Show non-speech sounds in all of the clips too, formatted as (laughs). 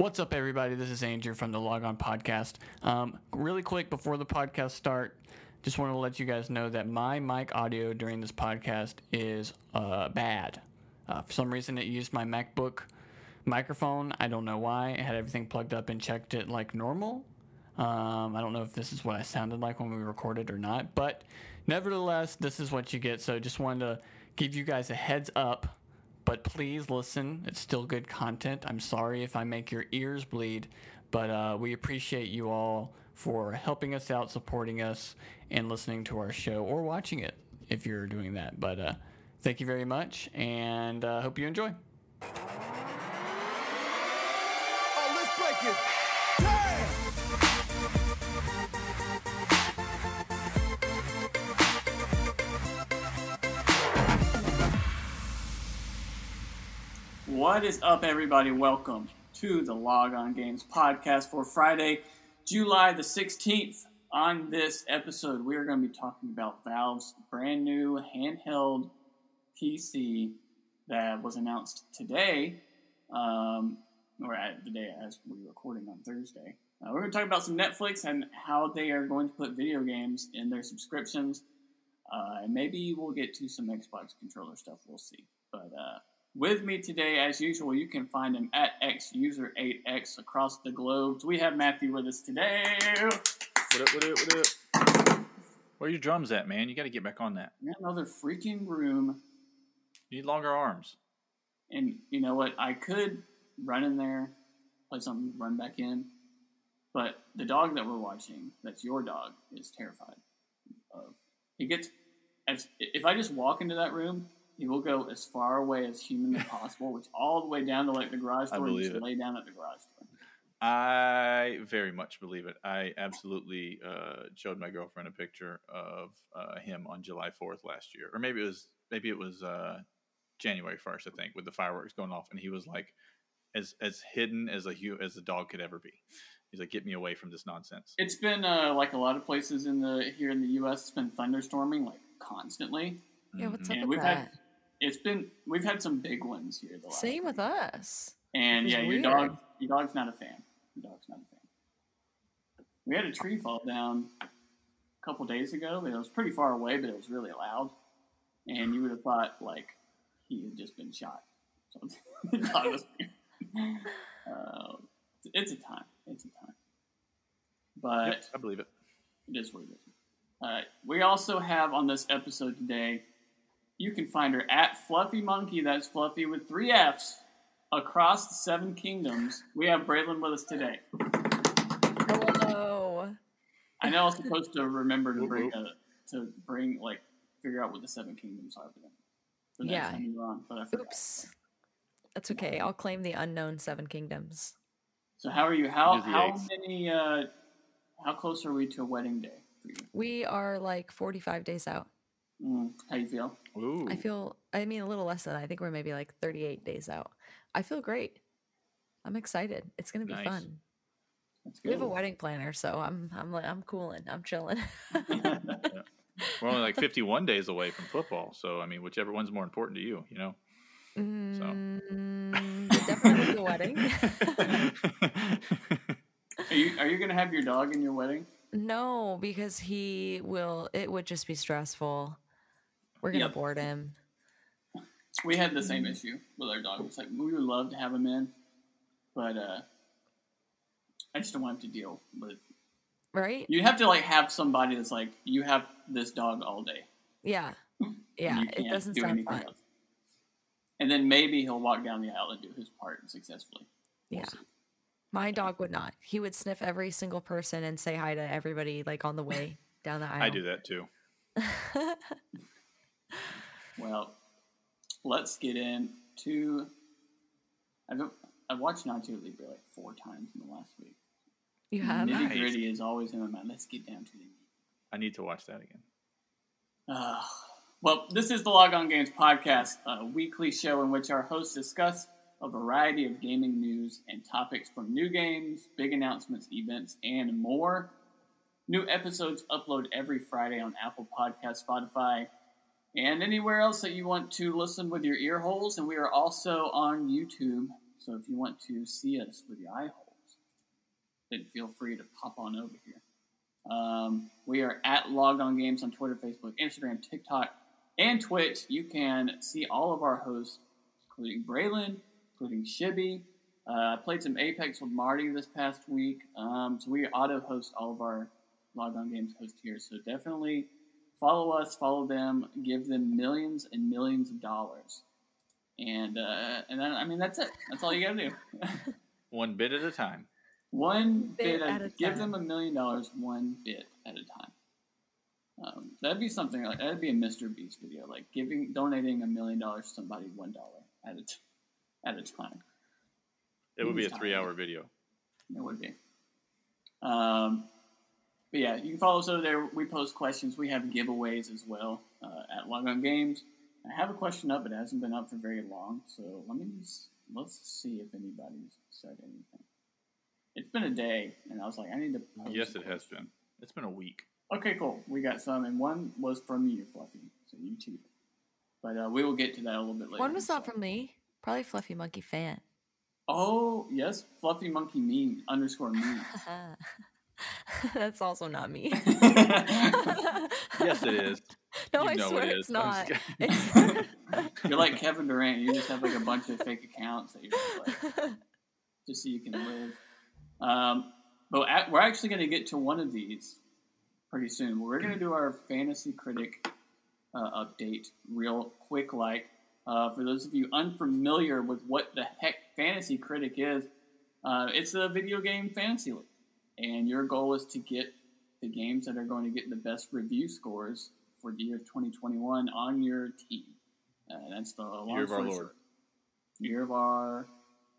What's up, everybody? This is Andrew from the Log On Podcast. Um, really quick before the podcast start, just want to let you guys know that my mic audio during this podcast is uh, bad. Uh, for some reason, it used my MacBook microphone. I don't know why. I had everything plugged up and checked it like normal. Um, I don't know if this is what I sounded like when we recorded or not, but nevertheless, this is what you get. So just wanted to give you guys a heads up but please listen. It's still good content. I'm sorry if I make your ears bleed, but uh, we appreciate you all for helping us out, supporting us, and listening to our show or watching it if you're doing that. But uh, thank you very much, and uh, hope you enjoy. Oh, let's break it. What is up, everybody? Welcome to the Log On Games podcast for Friday, July the 16th. On this episode, we are going to be talking about Valve's brand new handheld PC that was announced today, um, or at the day as we're recording on Thursday. Uh, we're going to talk about some Netflix and how they are going to put video games in their subscriptions. Uh, and maybe we'll get to some Xbox controller stuff. We'll see. But uh, with me today, as usual, you can find him at xuser8x across the globe. So we have Matthew with us today. What up, what up, what up? Where are your drums at, man? You got to get back on that. Got another freaking room. You need longer arms. And you know what? I could run in there, play something, run back in. But the dog that we're watching, that's your dog, is terrified. Of. He gets, as, if I just walk into that room, he will go as far away as humanly (laughs) possible, which all the way down to like the garage I door and believe just it. lay down at the garage door. I very much believe it. I absolutely uh, showed my girlfriend a picture of uh, him on July 4th last year, or maybe it was maybe it was uh, January 1st, I think, with the fireworks going off, and he was like as as hidden as a as a dog could ever be. He's like, "Get me away from this nonsense." It's been uh, like a lot of places in the here in the U.S. It's been thunderstorming like constantly, Yeah, what's up and with we've that? had it's been we've had some big ones here. The last Same week. with us. And It was yeah, your dog your dog's not a fan. Your dog's not a fan. We had a tree fall down a couple days ago. It was pretty far away, but it was really loud. And you would have thought like he had just been shot. (laughs) So the dog was (laughs) uh, it's a time. It's a time. But Yep, I believe it. it is what it is. Uh, we also have on this episode today, you can find her at Fluffy Monkey, that's Fluffy with three F's, across the seven kingdoms. We have Braylon with us today. Hello. I know I was supposed to remember to bring a, to bring like figure out what the seven kingdoms are for them. Yeah. on, but I forgot. Oops. That's okay. I'll claim the unknown seven kingdoms. So how are you? How how eggs. many? Uh, how close are we to a wedding day for you? We are like 45 days out. Mm, how you feel? Ooh, I feel, I mean, a little less than that. I think we're maybe like 38 days out. I feel great. I'm excited. It's going to be Nice. fun. That's We have a wedding planner, so I'm, I'm I'm cooling. I'm chilling. (laughs) we're only like 51 days away from football, so I mean, whichever one's more important to you, you know. Mm, (laughs) definitely the wedding. Are you are you gonna have your dog in your wedding? no, because he will, it would just be stressful. We're going to Yep. board him. We had the same issue with our dog. It's like we would love to have him in, but uh, I just don't want him to deal with. Right? You have to like have somebody that's like you have this dog all day. Yeah. (laughs) Yeah. It doesn't do sound anything fun. else. And then maybe he'll walk down the aisle and do his part successfully. We'll Yeah. see. My dog would not. He would sniff every single person and say hi to everybody like on the way (laughs) down the aisle. I do that too. (laughs) Well, let's get into. I've I've watched Nacho Libre like four times in the last week. you have? Nice. Nitty gritty is always in my mind. Let's get down to the I need to watch that again. Uh, well, this is the Log On Games podcast, a weekly show in which our hosts discuss a variety of gaming news and topics from new games, big announcements, events, and more. New episodes upload every Friday on Apple Podcast, Spotify, and anywhere else that you want to listen with your ear holes. And we are also on YouTube. So if you want to see us with your eye holes, then feel free to pop on over here. Um, we are at Logged On Games on Twitter, Facebook, Instagram, TikTok, and Twitch. You can see all of our hosts, including Braylon, including Shibby. Uh, I played some Apex with Marty this past week. Um, so we auto host all of our Logged On Games hosts here. So definitely follow us, follow them, give them millions and millions of dollars. And uh, and then I mean that's it. That's all you gotta do. (laughs) One bit at a time. one Bit bit, at at a give time. them a million dollars one bit at a time. Um, that'd be something like that'd be a Mr. Beast video, like giving donating a million dollars to somebody one dollar at a t- at a time. It would be a three-hour video. It would be. Um, but yeah, you can follow us over there. We post questions. We have giveaways as well uh, at Log On Games. I have a question up, but it hasn't been up for very long. So let me just, let's see if anybody's said anything. It's been a day, and I was like, I need to. Post Yes, it has been. It's been a week. Okay, cool. We got some, and one was from you, Fluffy. So you cheated. But uh, we will get to that a little bit later. One was not So- from me. Probably Fluffy Monkey fan. Oh yes, Fluffy Monkey Me underscore me. (laughs) (laughs) That's also not me. (laughs) Yes, it is. no, You I swear it it's not. It's- (laughs) You're like Kevin Durant. You just have like a bunch of fake accounts that you're just like, just so you can live. Um, but at, we're actually going to get to one of these pretty soon. We're going to do our fantasy critic uh, update real quick. Like uh, for those of you unfamiliar with what the heck fantasy critic is, uh, it's a video game fantasy league, and your goal is to get the games that are going to get the best review scores for the year 2021 on your team. Uh, that's the Year of our Lord. short. Year of our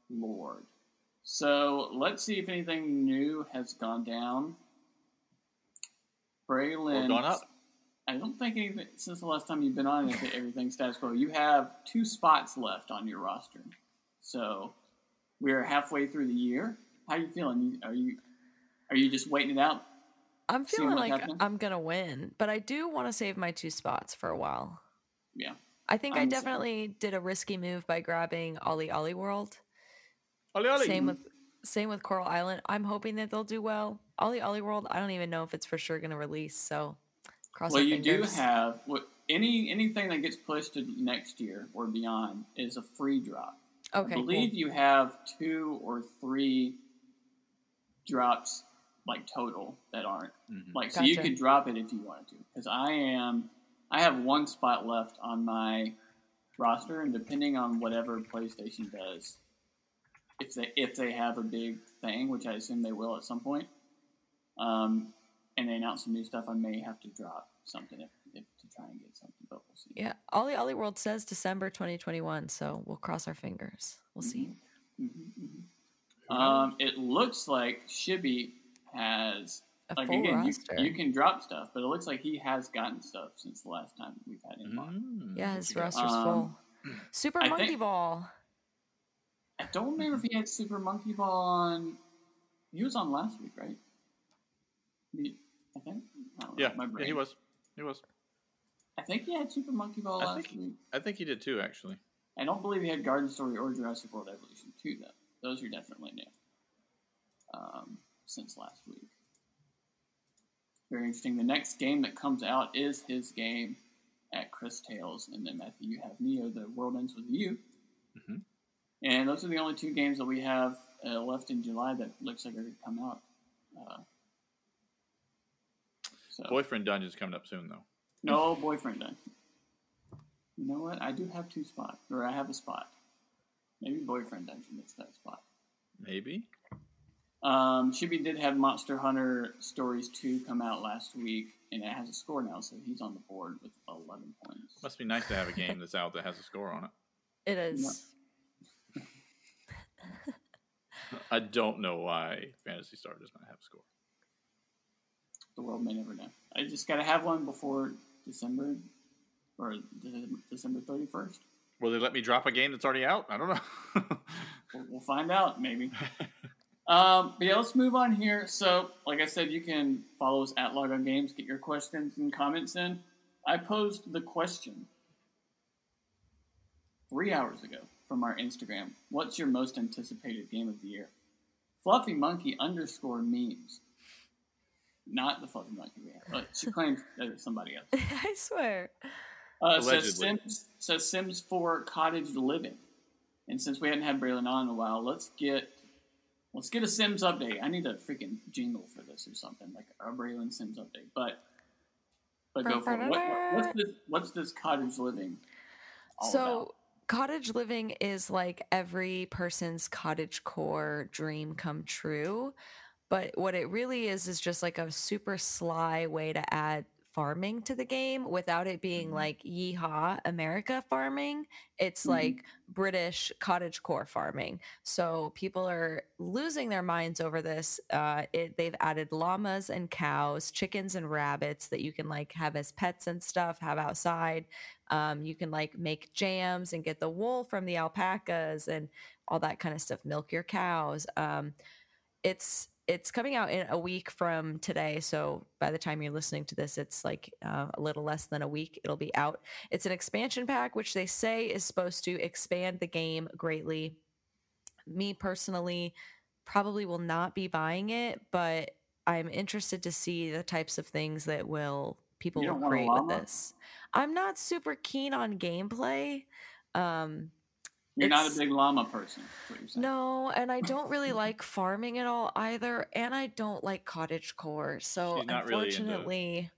Lord. So let's see if anything new has gone down. Braylon. Or gone up. I don't think anything since the last time you've been on if everything's status quo. You have two spots left on your roster. So we're halfway through the year. How are you feeling? Are you are you just waiting it out? I'm feeling like happening? I'm gonna win, but I do want to save my two spots for a while. Yeah. I think i I'm same. definitely did a risky move by grabbing OlliOlli World. Ollie, ollie. Same mm-hmm. with same with Coral Island. I'm hoping that they'll do well. OlliOlli World, I don't even know if it's for sure going to release. So cross Well, you do have what any anything that gets pushed to next year or beyond is a free drop. okay. I cool. believe you have two or three drops like total that aren't Mhm. like so you Gotcha. could drop it if you wanted to because I am I have one spot left on my roster and depending on whatever PlayStation does if they if they have a big thing which I assume they will at some point um, and they announce some new stuff I may have to drop something if, if to try and get something but we'll see Yeah, OlliOlli World says December 2021, so we'll cross our fingers. We'll see. um, it looks like Shibby has A like again, you, you can drop stuff, but it looks like he has gotten stuff since the last time we've had him on. Mm, yeah, his roster's Um, full. Super I Monkey think- Ball. I don't remember if he had Super Monkey Ball on. He was on last week, right? He- I think. I don't know, Yeah, my yeah, he was. He was. I think he had Super Monkey Ball I last think- week. I think he did too, actually. I don't believe he had Garden Story or Jurassic World Evolution 2, though. Those are definitely new um, since last week. Very interesting. The next game that comes out is his game at Cris Tales, and then Matthew, you have Neo, The World Ends With You. Mhm. And those are the only two games that we have uh, left in July that looks like are going to come out. Uh, so. Boyfriend Dungeon's coming up soon, though. No boyfriend then. You know what? I do have two spots, or I have a spot. Maybe boyfriend dungeon is that spot. Maybe. Um, Shibby did have Monster Hunter Stories 2 come out last week, and it has a score now, so he's on the board with 11 points. Must be nice to have a game that's out that has a score on it. (laughs) It is. (laughs) I don't know why Phantasy Star does not have a score. The world may never know. I just got to have one before December, or De- December 31st. Will they let me drop a game that's already out? I don't know. (laughs) We'll, we'll find out, maybe. Um, but yeah, let's move on here. So, like I said, you can follow us at Log On Games, get your questions and comments in. I posed the question three hours ago, from our Instagram. What's your most anticipated game of the year? Fluffy Monkey underscore memes. Not the Fluffy Monkey we have, but she claims (laughs) that it's somebody else. (laughs) I swear. Uh, says Allegedly. Sims says Sims 4 Cottage Living. And since we hadn't had Braylon on in a while, let's get let's get a Sims update. I need a freaking jingle for this or something like a Braylon Sims update. But but go for it. What, what, what's this? What's this Cottage Living? So about? cottage living is like every person's cottage core dream come true but what it really is is just like a super sly way to add farming to the game without it being Mhm. like yeehaw america farming it's Mhm. like british cottage core farming so people are losing their minds over this uh, it, they've added llamas and cows chickens and rabbits that you can like have as pets and stuff have outside um, you can like make jams and get the wool from the alpacas and all that kind of stuff. Milk your cows. Um, it's it's coming out in a week from today. So by the time you're listening to this, it's like uh, a little less than a week. It'll be out. It's an expansion pack, which they say is supposed to expand the game greatly. Me personally, probably will not be buying it, but I'm interested to see the types of things that will people will don't want a create with this. I'm not super keen on gameplay. Um, You're not a big llama person. What you're saying. no, and I don't really like farming at all either, and I don't like cottage core. So She's not really unfortunately,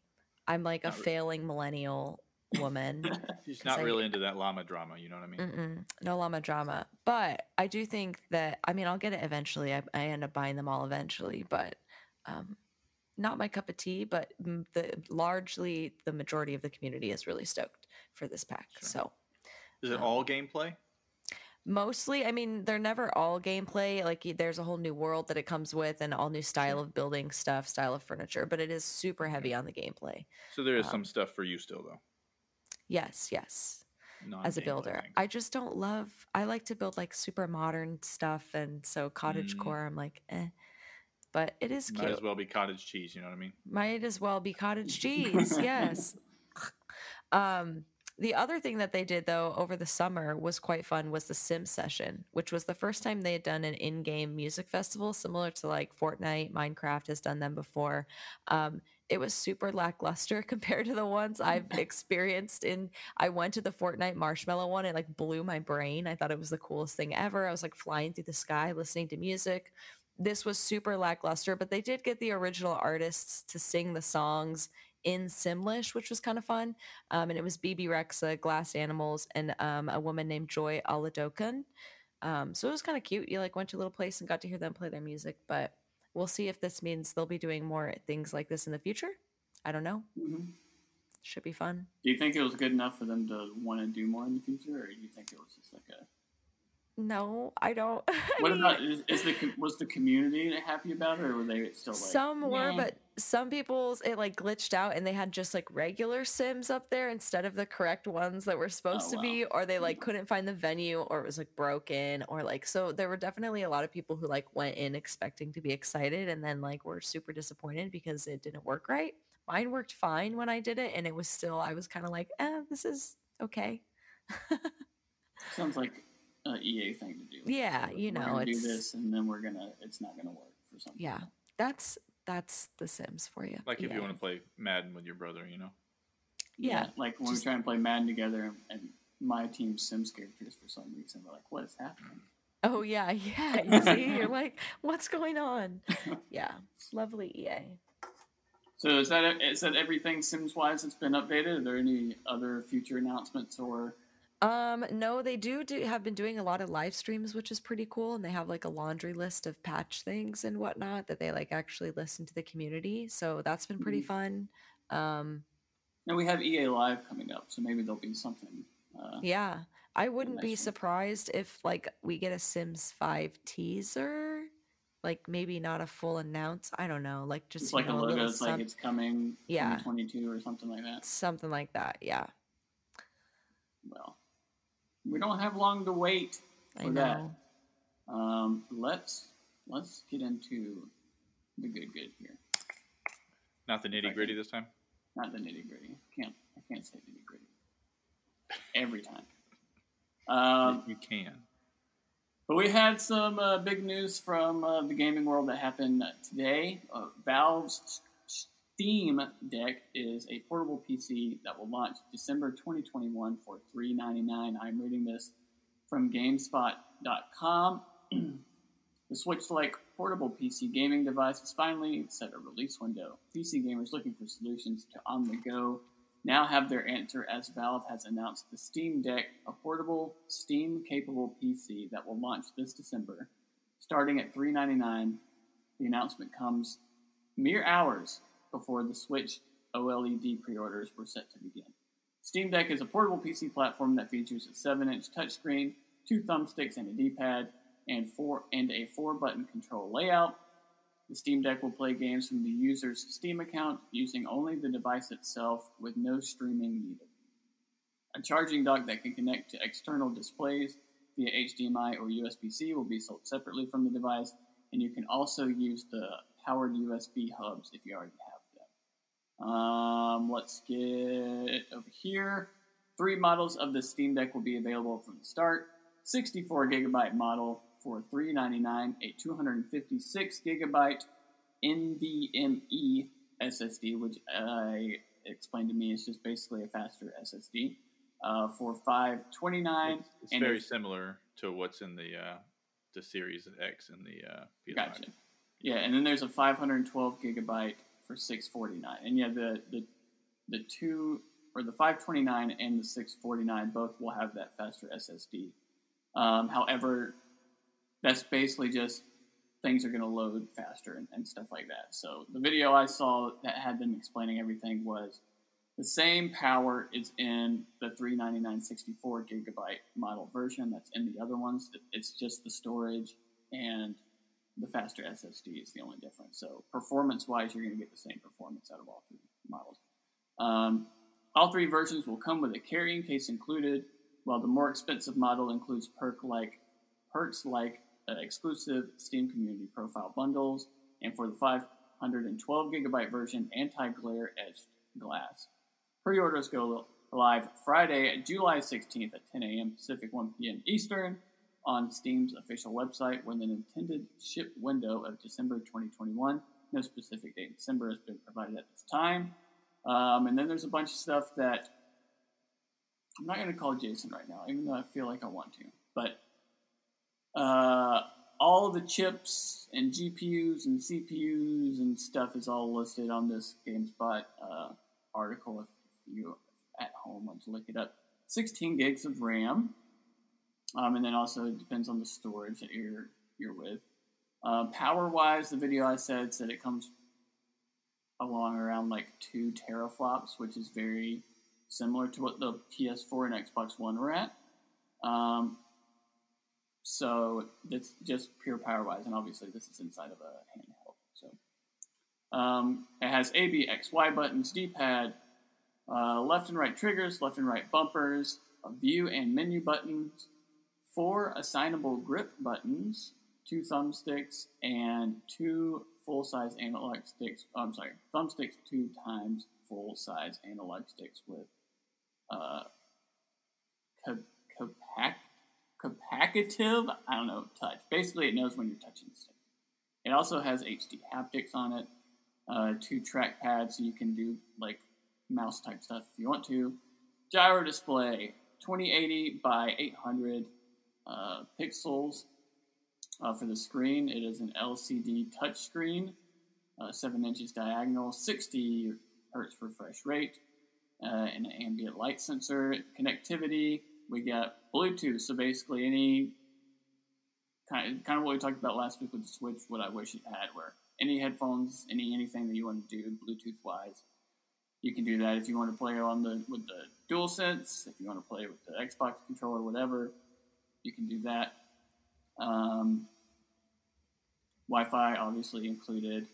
I'm like a Not re- failing millennial woman. (laughs) She's not I- really into that llama drama. You know what I mean? Mm-mm, no llama drama. But I do think that I mean I'll get it eventually. I, I end up buying them all eventually, but um, not my cup of tea. But mm, the largely the majority of the community is really stoked for this pack. Sure. So Is it Um, all gameplay? Mostly, I mean, they're never all gameplay. Like there's a whole new world that it comes with, and all new style of building stuff, style of furniture. But it is super heavy on the gameplay. So there is um, some stuff for you still though. Yes, yes. Non as a builder. I just don't love. I like to build like super modern stuff, and so cottage Mm. core. I'm like, eh. But it is Might cute. as well be cottage cheese. You know what I mean? Might as well be cottage (laughs) cheese. yes. (laughs) Um, the other thing that they did though over the summer was quite fun was the Sim session, which was the first time they had done an in-game music festival similar to like Fortnite, Minecraft has done them before. Um, it was super lackluster (laughs) compared to the ones (laughs) I've experienced in I went to the Fortnite marshmallow one, it like blew my brain. I thought it was the coolest thing ever. I was like flying through the sky listening to music. This was super lackluster, but they did get the original artists to sing the songs in Simlish, which was kind of fun. Um, and it was Bebe Rexha, Glass Animals, and um, a woman named Joy Oladokun. Um, so it was kind of cute. You like went to a little place and got to hear them play their music. But we'll see if this means they'll be doing more things like this in the future. I don't know. Mhm. Should be fun. Do you think it was good enough for them to want to do more in the future, or do you think it was just like a? No, I don't. (laughs) I What mean, about is, is the was the community happy about it, or were they still like some were, "Nah"? but some people's it like glitched out and they had just like regular Sims up there instead of the correct ones that were supposed Oh, to wow. be, or they like couldn't find the venue, or it was like broken, or like so there were definitely a lot of people who like went in expecting to be excited and then like were super disappointed because it didn't work right. Mine worked fine when I did it, and it was still I was kind of like, eh, this is okay. Sounds like a EA thing to do. Yeah, Like, you know, do this, and then we're gonna it's not gonna work for something. Yeah, that's that's the Sims for you. Like if Yeah. you want to play Madden with your brother, you know. yeah. like when just- we try and play Madden together, and, and my team Sims characters for some reason, we're like, what is happening? Oh yeah, (laughs) yeah. You see, you're (laughs) like, what's going on? (laughs) Yeah, lovely EA. So is that is that everything Sims wise that's been updated? Are there any other future announcements or? Um, no, they do do have been doing a lot of live streams, which is pretty cool, and they have like a laundry list of patch things and whatnot that they like actually listen to the community. So that's been pretty fun. Um, And we have EA Live coming up, so maybe there'll be something. Uh, yeah, I wouldn't be surprised if like we get a Sims Five teaser, like maybe not a full announce. I don't know, like just like a logo. It's like it's coming Yeah. 2022 or something like that. something like that. Yeah, Well, we don't have long to wait I for that. Um, let's let's get into the good good here. Not the nitty gritty this time. Not the nitty gritty. Can't I can't say nitty gritty every time. Um, you can. But we had some uh, big news from uh, the gaming world that happened today. Uh, Valve's Steam Deck is a portable PC that will launch December 2021 for 399. I'm reading this from GameSpot.com. (clears throat) the Switch-like portable PC gaming device has finally set a release window. PC gamers looking for solutions to on-the-go now have their answer as Valve has announced the Steam Deck, a portable, Steam capable PC that will launch this December. Starting at 399, the announcement comes mere hours before the Switch OLED pre orders were set to begin. Steam Deck is a portable PC platform that features a 7 inch touchscreen, two thumbsticks, and a D pad, and, four, and a four button control layout. The Steam Deck will play games from the user's Steam account using only the device itself with no streaming needed. A charging dock that can connect to external displays via HDMI or USB C will be sold separately from the device, and you can also use the powered USB hubs if you already. Um, let's get over here. Three models of the Steam Deck will be available from the start. 64 gigabyte model for 399, a 256 gigabyte NVMe SSD, which I explained to me is just basically a faster SSD, uh, for 529 It's, it's very similar to what's in the uh, the Series X and the uh, PS5. Gotcha. Yeah, and then there's a 512 gigabyte for 649, and yeah, the the the two or the 529 and the 649 both will have that faster SSD. Um, however, that's basically just things are going to load faster and, and, stuff like that. So the video I saw that had them explaining everything was the same power is in the 399 64 gigabyte model version that's in the other ones. It's just the storage and the faster SSD is the only difference. So performance wise, you're going to get the same performance out of all three models. Um, all three versions will come with a carrying case included, while the more expensive model includes perk like perks like uh, exclusive Steam Community Profile bundles, and for the 512 gigabyte version, anti-glare edged glass. Pre-orders go live Friday, July 16th at 10 a.m. Pacific, 1 p.m. Eastern on Steam's official website with an intended ship window of December 2021. No specific date December has been provided at this time. Um, and then there's a bunch of stuff that I'm not going to call Jason right now, even though I feel like I want to. But uh, all the chips and GPUs and CPUs and stuff is all listed on this GameSpot uh, article if you're at home want to look it up. 16 gigs of RAM, um, and then also it depends on the storage that you're you're with. Uh, power wise, the video I said said it comes along around like two teraflops, which is very similar to what the PS4 and Xbox One were at. Um, so that's just pure power wise, and obviously this is inside of a handheld. So um, it has A, B, X, Y buttons, D-pad, uh, left and right triggers, left and right bumpers, a view and menu buttons, four assignable grip buttons, two thumbsticks, and two full-size analog sticks. Oh, I'm sorry, thumbsticks two times full-size analog sticks with uh, compact capacitive, I don't know, touch. Basically, it knows when you're touching the stick. It also has HD haptics on it, uh, two track pads so you can do like mouse type stuff if you want to. Gyro display, 2080 by 800 uh, pixels uh, for the screen. It is an LCD touchscreen, uh, 7 inches diagonal, 60 hertz refresh rate, uh, an ambient light sensor, connectivity, we got Bluetooth. So basically, any kind of, kind of what we talked about last week with the Switch, what I wish it had, where any headphones, any anything that you want to do Bluetooth wise, you can do that. If you want to play on the with the DualSense, if you want to play with the Xbox controller, whatever, you can do that. Um, Wi-Fi obviously included.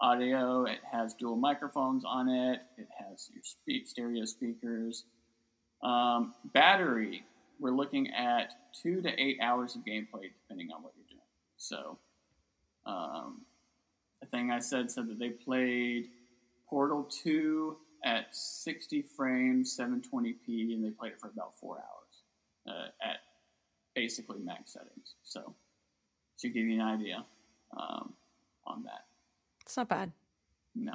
Audio, it has dual microphones on it. It has your stereo speakers. Um, battery, we're looking at two to eight hours of gameplay, depending on what you're doing. So, um, the thing I said said that they played Portal 2 at 60 frames, 720p, and they played it for about four hours uh, at basically max settings. So to give you an idea um, on that. It's not bad. No.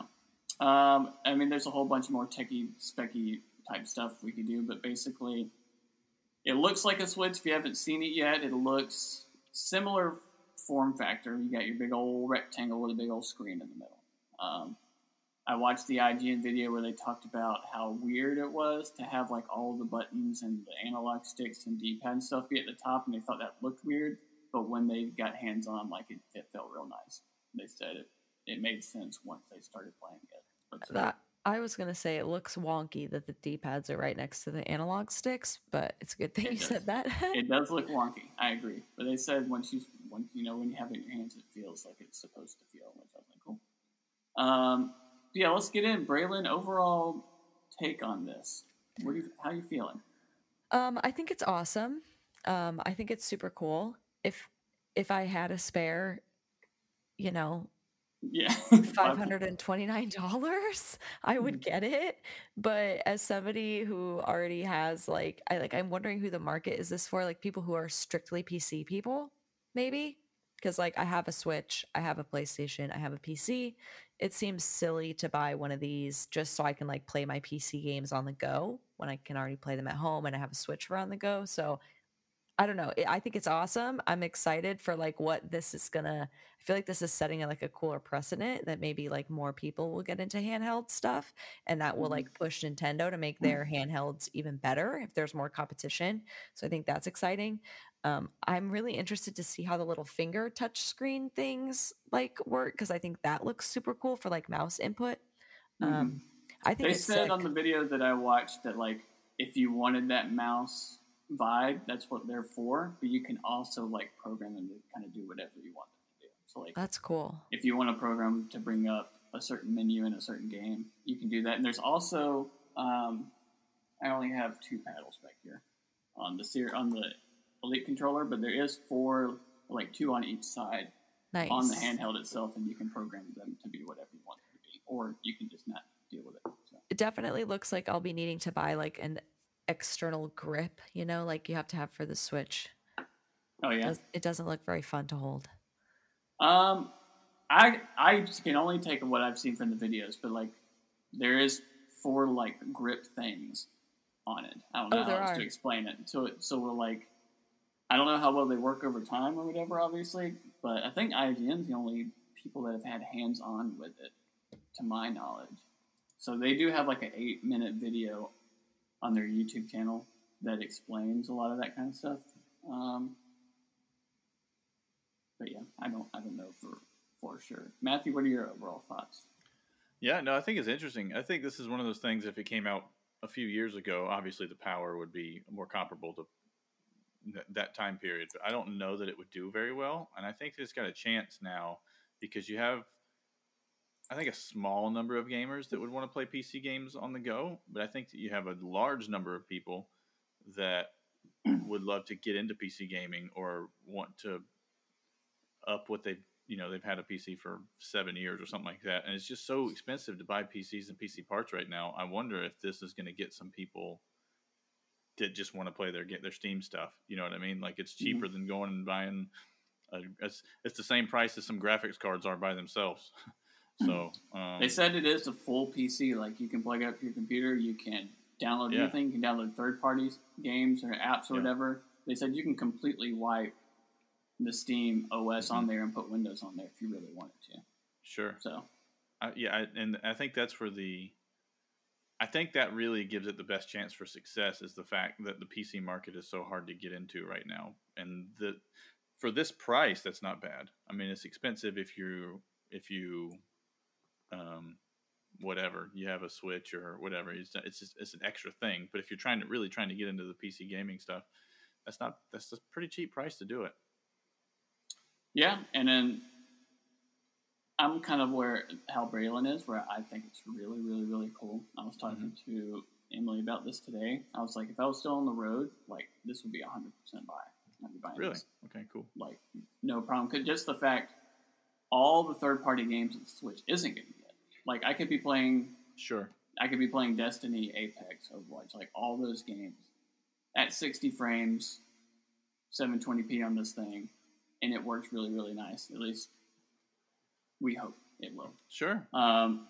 Um, I mean, there's a whole bunch more techie, specky type stuff we could do, but basically, it looks like a Switch. If you haven't seen it yet, it looks similar form factor. You got your big old rectangle with a big old screen in the middle. Um, I watched the IGN video where they talked about how weird it was to have like all the buttons and the analog sticks and D-pad and stuff be at the top, and they thought that looked weird. But when they got hands on, like it, it felt real nice. They said it it made sense once they started playing it. But so- That I was gonna say it looks wonky that the D pads are right next to the analog sticks, but it's a good thing you does. said that. (laughs) it does look wonky. I agree, but they said once you once you know when you have it in your hands, it feels like it's supposed to feel, which I think cool. Um, yeah, let's get in. Braylon, overall take on this. What you, how are you feeling? Um, I think it's awesome. Um, I think it's super cool. If if I had a spare, you know, Yeah, (laughs) five hundred and twenty nine dollars, I would get it. But as somebody who already has like, I like, I'm wondering who the market is this for? Like people who are strictly PC people, maybe. Because like I have a Switch, I have a PlayStation, I have a PC. It seems silly to buy one of these just so I can like play my PC games on the go when I can already play them at home and I have a Switch for on the go. So I don't know. I think it's awesome. I'm excited for like what this is gonna. I feel like this is setting a, like a cooler precedent that maybe like more people will get into handheld stuff, and that will Mhm. like push Nintendo to make their handhelds even better if there's more competition. So I think that's exciting. Um, I'm really interested to see how the little finger touch screen things like work because I think that looks super cool for like mouse input. Um, I think Mm-hmm. they said sick. on the video that I watched that like if you wanted that mouse vibe, that's what they're for. But you can also like program them to kind of do whatever you want them to do. So like That's cool. if you want to program to bring up a certain menu in a certain game, you can do that. And there's also um, I only have two paddles back here on the ser- on the Elite controller, but there is four, like two on each side Nice. on the handheld itself, and you can program them to be whatever you want them to be, or you can just not deal with it. So. it definitely looks like I'll be needing to buy like an external grip, you know, like you have to have for the Switch. Oh It, yeah. does, it doesn't look very fun to hold. Um, I I can only take what I've seen from the videos, but like there is four like grip things on it. I don't Oh, know how else are. to explain it. So it so we're like, I don't know how well they work over time or whatever, obviously, but I think IGN's the only people that have had hands on with it, to my knowledge. So they do have like an eight minute video on their YouTube channel that explains a lot of that kind of stuff. Um, but yeah, I don't I don't know for for sure. Matthew, what are your overall thoughts? Yeah, no, I think it's interesting. I think this is one of those things. If it came out a few years ago, obviously the power would be more comparable to th- that time period. But I don't know that it would do very well. And I think it's got a chance now because you have, I think, a small number of gamers that would want to play PC games on the go. But I think that you have a large number of people that (clears throat) would love to get into PC gaming or want to up what they've you know they've had a PC for seven years or something like that, and it's just so expensive to buy PCs and PC parts right now. I wonder if this is going to get some people that just want to play their get their Steam stuff. You know what I mean? Like it's mm-hmm. cheaper than going and buying. A, it's it's the same price as some graphics cards are by themselves. (laughs) so (laughs) um, They said it is a full PC. Like you can plug it up to your computer, you can download Yeah. anything, you can download third parties games or apps or Yeah. whatever. They said you can completely wipe the Steam OS Mm-hmm. on there and put Windows on there if you really wanted to. sure. So I, yeah, I, and I think that's where the, I think that really gives it the best chance for success is the fact that the PC market is so hard to get into right now, and the, for this price, that's not bad. I mean, it's expensive if you if you, um, whatever you have a Switch or whatever. It's it's just, it's an extra thing, but if you're trying to really trying to get into the PC gaming stuff, that's not that's a pretty cheap price to do it. yeah, and then I'm kind of where Hal Braylon is, where I think it's really, really, really cool. I was talking Mm-hmm. to Emily about this today. I was like, if I was still on the road, like this would be a hundred percent buy. I'd be buying Really? this. Okay, cool. like no problem. 'Cause just the fact all the third party games that the Switch isn't going to get. Like I could be playing, Sure. I could be playing Destiny, Apex, Overwatch, like all those games at 60 frames 720p on this thing, and it works really, really nice. At least we hope it will. Sure. Um,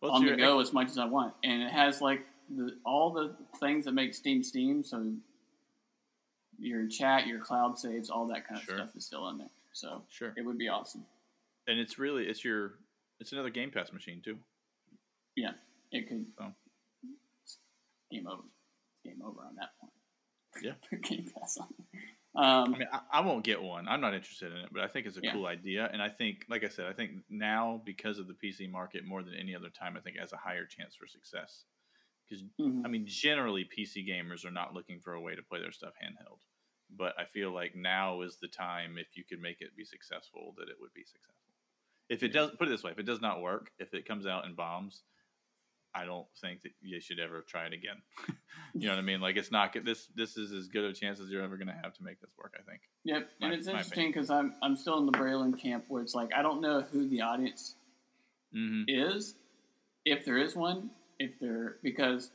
Well, on the go as much as I want, and it has like the, all the things that make Steam Steam. So your chat, your cloud saves, all that kind of Sure. stuff is still in there. So Sure. it would be awesome. And it's really it's your it's another Game Pass machine too. Yeah, it could. Game over. Game over on that point. Yeah. (laughs) Game Pass on. Um, I mean, I, I won't get one. I'm not interested in it, but I think it's a Yeah. cool idea. And I think, like I said, I think now because of the PC market more than any other time, I think it has a higher chance for success. Because mhm. I mean, generally, PC gamers are not looking for a way to play their stuff handheld. But I feel like now is the time, if you could make it be successful, that it would be successful. If it does, put it this way: if it does not work, if it comes out and bombs, I don't think that you should ever try it again. (laughs) you know what I mean? Like it's not good. This this is as good a chance as you're ever going to have to make this work. I think. Yep, My- and it's interesting because I'm I'm still in the Braylon camp where it's like I don't know who the audience hmm is, if there is one, if there because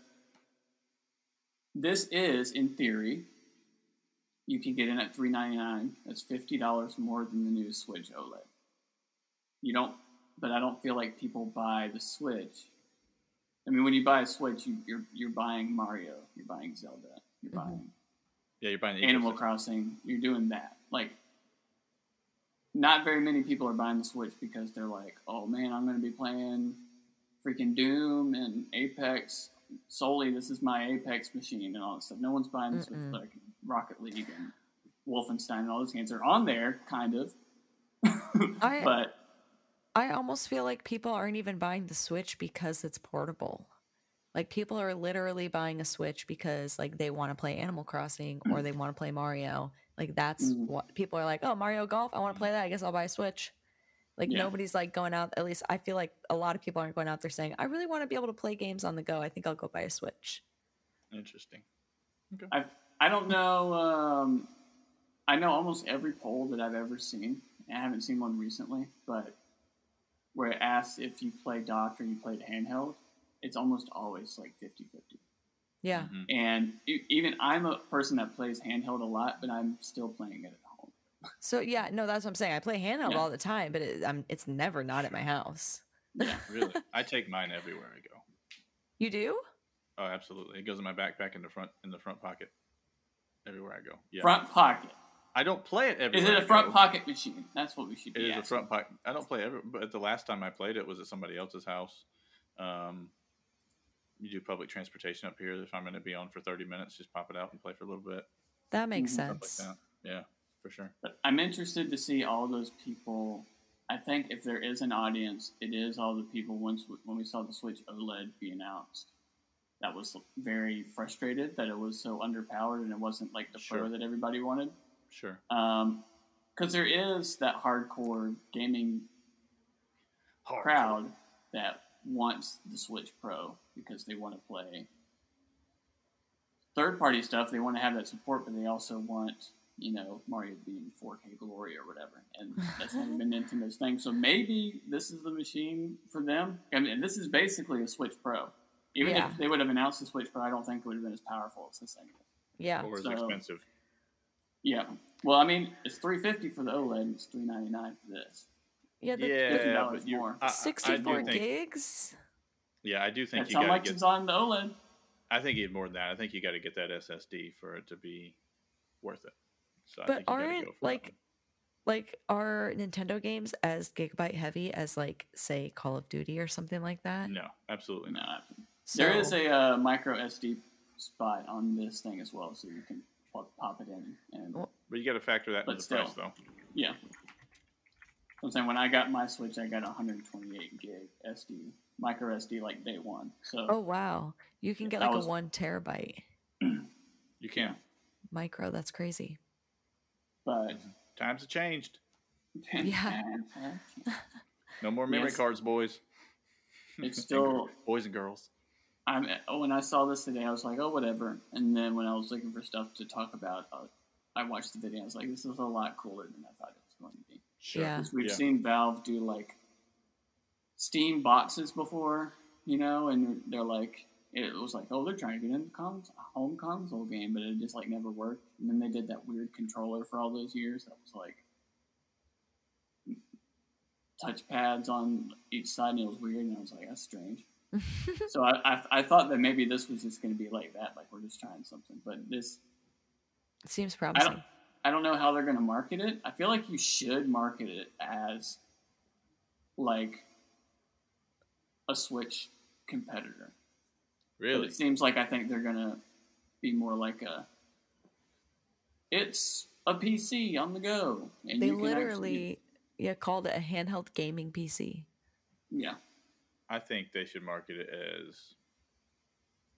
this is in theory you can get in at three ninety nine. That's fifty dollars more than the new Switch OLED. You don't, but I don't feel like people buy the Switch. I mean, when you buy a Switch, you, you're you're buying Mario, you're buying Zelda, you're Mhm. buying Yeah, you're buying Animal. Crossing, you're doing that. Like, not very many people are buying the Switch because they're like, oh man, I'm going to be playing freaking Doom and Apex solely. This is my Apex machine and all that stuff. No one's buying the Switch like Rocket League and Wolfenstein and all those games are on there, kind of. I- (laughs) but I almost feel like people aren't even buying the Switch because it's portable. Like people are literally buying a Switch because like they want to play Animal Crossing or they want to play Mario. Like that's Mhm. what people are like, "Oh, Mario Golf, I want to play that. I guess I'll buy a Switch." Like Yeah. nobody's like going out, at least I feel like a lot of people aren't going out there saying, "I really want to be able to play games on the go. I think I'll go buy a Switch." Interesting. I I don't know. Um, I know almost every poll that I've ever seen. I haven't seen one recently, but where it asks if you play docked or you played handheld, it's almost always like 50-50. Yeah. Mhm. And even I'm a person that plays handheld a lot, but I'm still playing it at home. So yeah, no, that's what I'm saying. I play handheld Yeah. all the time, but it, I'm, it's never not at my house. Yeah, (laughs) really, I take mine everywhere I go. You do? Oh, absolutely. It goes in my backpack in the front in the front pocket. Everywhere I go. Yeah. Front pocket. I don't play it it Is everywhere. it a front pocket machine? That's what we should It be is a front pocket. I don't play every, but the last time I played it was at somebody else's house. Um, you do public transportation up here. If I'm going to be on for 30 minutes, just pop it out and play for a little bit. That makes Mhm. Sense. like that. Yeah, for sure. But I'm interested to see all those people. I think if there is an audience, it is all the people once when we saw the Switch OLED be announced. That was very frustrated that it was so underpowered and it wasn't like the Sure. Pro that everybody wanted. Sure. Um, because there is that hardcore gaming crowd that wants the Switch Pro because they want to play third party stuff. They want to have that support, but they also want, you know, Mario to be in 4K glory or whatever. And that's never been Nintendo's thing. So maybe this is the machine for them. I mean, this is basically a Switch Pro. Even Yeah. if they would have announced the Switch Pro, I don't think it would have been as powerful as this thing. Yeah. Or is So- expensive. Yeah. Well, I mean, it's 350 for the OLED and it's 399 for this. Yeah. The, Yeah, $50 but you more. I- I- I 64 think- gigs. Yeah, I do think That's you how got to much get. is on the OLED. I think even more than that. I think you got to get that SSD for it to be worth it. So I But think you gotta aren't, go that like. Like are Nintendo games as gigabyte heavy as like say Call of Duty or something like that? no, absolutely No, not. there is a uh, micro SD spot on this thing as well, so you can pop, pop it in. And But you got to factor that into the still. price, though. yeah, I'm saying when I got my Switch, I got a 128 gig SD, micro SD, like day one. So Oh wow. You can get like was- a one terabyte (clears throat) You can. micro. That's crazy. but Times have changed. (laughs) Yeah. No more memory Yes. cards, boys. it's still. (laughs) boys and girls. I'm oh, when I saw this today, I was like, oh, whatever. And then when I was looking for stuff to talk about, uh, I watched the video. I was like, this is a lot cooler than I thought it was going to be. Sure. Yeah. 'Cause we've Yeah. seen Valve do like Steam boxes before, you know, and they're like it was like, oh, they're trying to get into cons- a home console game, but it just like never worked. And then they did that weird controller for all those years that was like touch pads on each side, and it was weird. And I was like, that's strange. (laughs) so I, I I thought that maybe this was just going to be like that, like we're just trying something. But this It seems I promising. don't I don't know how they're going to market it. I feel like you should market it as like a Switch competitor. But Really? it seems like I think they're going to be more like a it's a PC on the go. And They you can actually- literally yeah called it a handheld gaming PC. yeah. I think they should market it as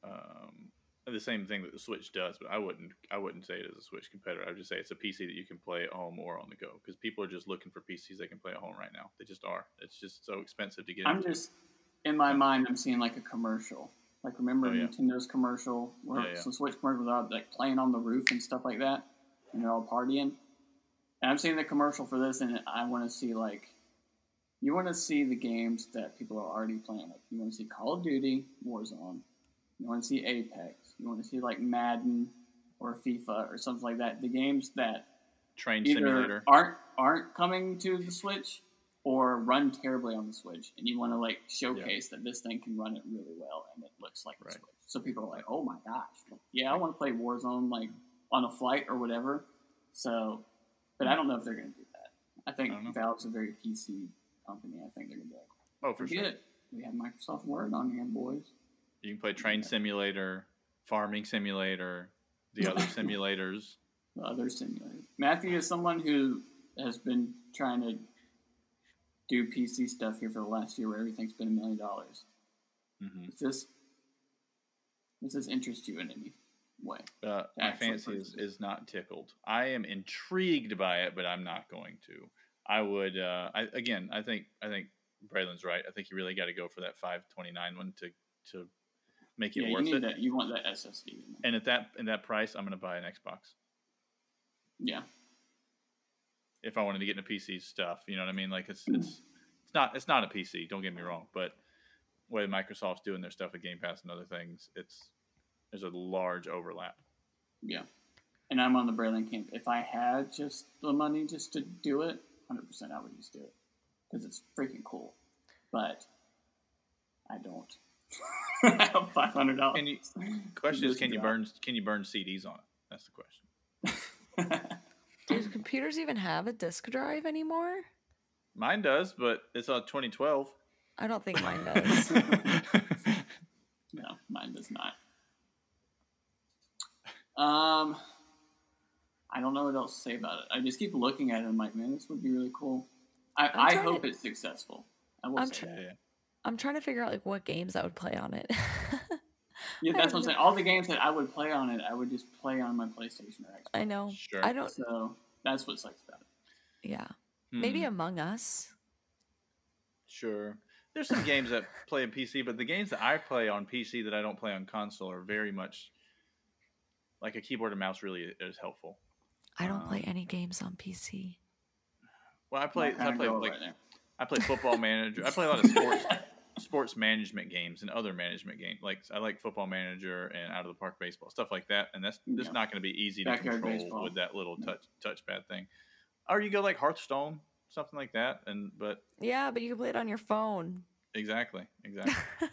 um, the same thing that the Switch does, but I wouldn't. I wouldn't say it as a Switch competitor. I would just say it's a PC that you can play at home or on the go because people are just looking for PCs they can play at home right now. They just are. It's just so expensive to get. I'm into. just in my mind. I'm seeing like a commercial. Like remember Oh, yeah. Nintendo's commercial, where Yeah, yeah. some Switch commercial, without like playing on the roof and stuff like that, and they're all partying. And I'm seeing the commercial for this, and I want to see like, you want to see the games that people are already playing. Like you want to see Call of Duty, Warzone. You want to see Apex. You want to see like Madden or FIFA or something like that. The games that Train either simulator. aren't aren't coming to the Switch or run terribly on the Switch, and you want to like showcase that this thing can run it really well and it looks like the Right. Switch. So people are like, "Oh my gosh, yeah, I want to play Warzone like on a flight or whatever." So, but I hmm. don't know if they're going to do that. I think I. Valve's a very PC company. I think they're be like, Oh, for "Forget sure. it. We have Microsoft Word on here, boys." You can play Train Simulator, Farming Simulator, the other (laughs) simulators. The other simulator. Matthew is someone who has been trying to do PC stuff here for the last year, where everything's been a million dollars. hmm Does this does this interest you in any way? Uh, my fancy is, is not tickled. I am intrigued by it, but I'm not going to. I would uh, I, again. I think I think Braylon's right. I think you really got to go for that 529 one to to make it Yeah, you worth need it. that. You want that SSD. And at that in that price, I'm going to buy an Xbox Yeah, if I wanted to get into PC stuff. You know what I mean? Like it's it's it's not it's not a PC. Don't get me wrong, but the way Microsoft's doing their stuff with Game Pass and other things, it's there's a large overlap. yeah. And I'm on the Braylon camp. If I had just the money just to do it, 100, percent I would just do it because it's freaking cool. But I don't. I (laughs) have five hundred dollars. And you, question is, can you burn can you burn CDs on it? That's the question. (laughs) Do computers even have a disk drive anymore? Mine does, but it's on 2012. I don't think mine (laughs) does. No, mine does not. Um, I don't know what else to say about it. I just keep looking at it. and I'm like, man, this would be really cool. I, I'm I trying hope to- it's successful. I will I'm say tr- yeah, yeah. I'm trying to figure out like what games I would play on it. (laughs) Yeah, that's what I'm saying. All the (laughs) games that I would play on it, I would just play on my PlayStation or Xbox. I know. Sure. I don't. So that's what sucks about it. Yeah. Maybe Hmm, Among Us. sure. There's some games that play on PC, but the games that I play on PC that I don't play on console are very much like a keyboard and mouse. Really is helpful. I don't play Um, any games on PC. Well, I play. I play like right. I play Football Manager. I play a lot of sports (laughs) sports management games and other management games. Like I like Football Manager and Out of the Park Baseball stuff like that. And that's just Yeah. not going to be easy to Backyard control baseball. with that little Yeah. touch touchpad thing. Or you go like Hearthstone, something like that. And but Yeah, but you can play it on your phone. exactly, exactly. (laughs)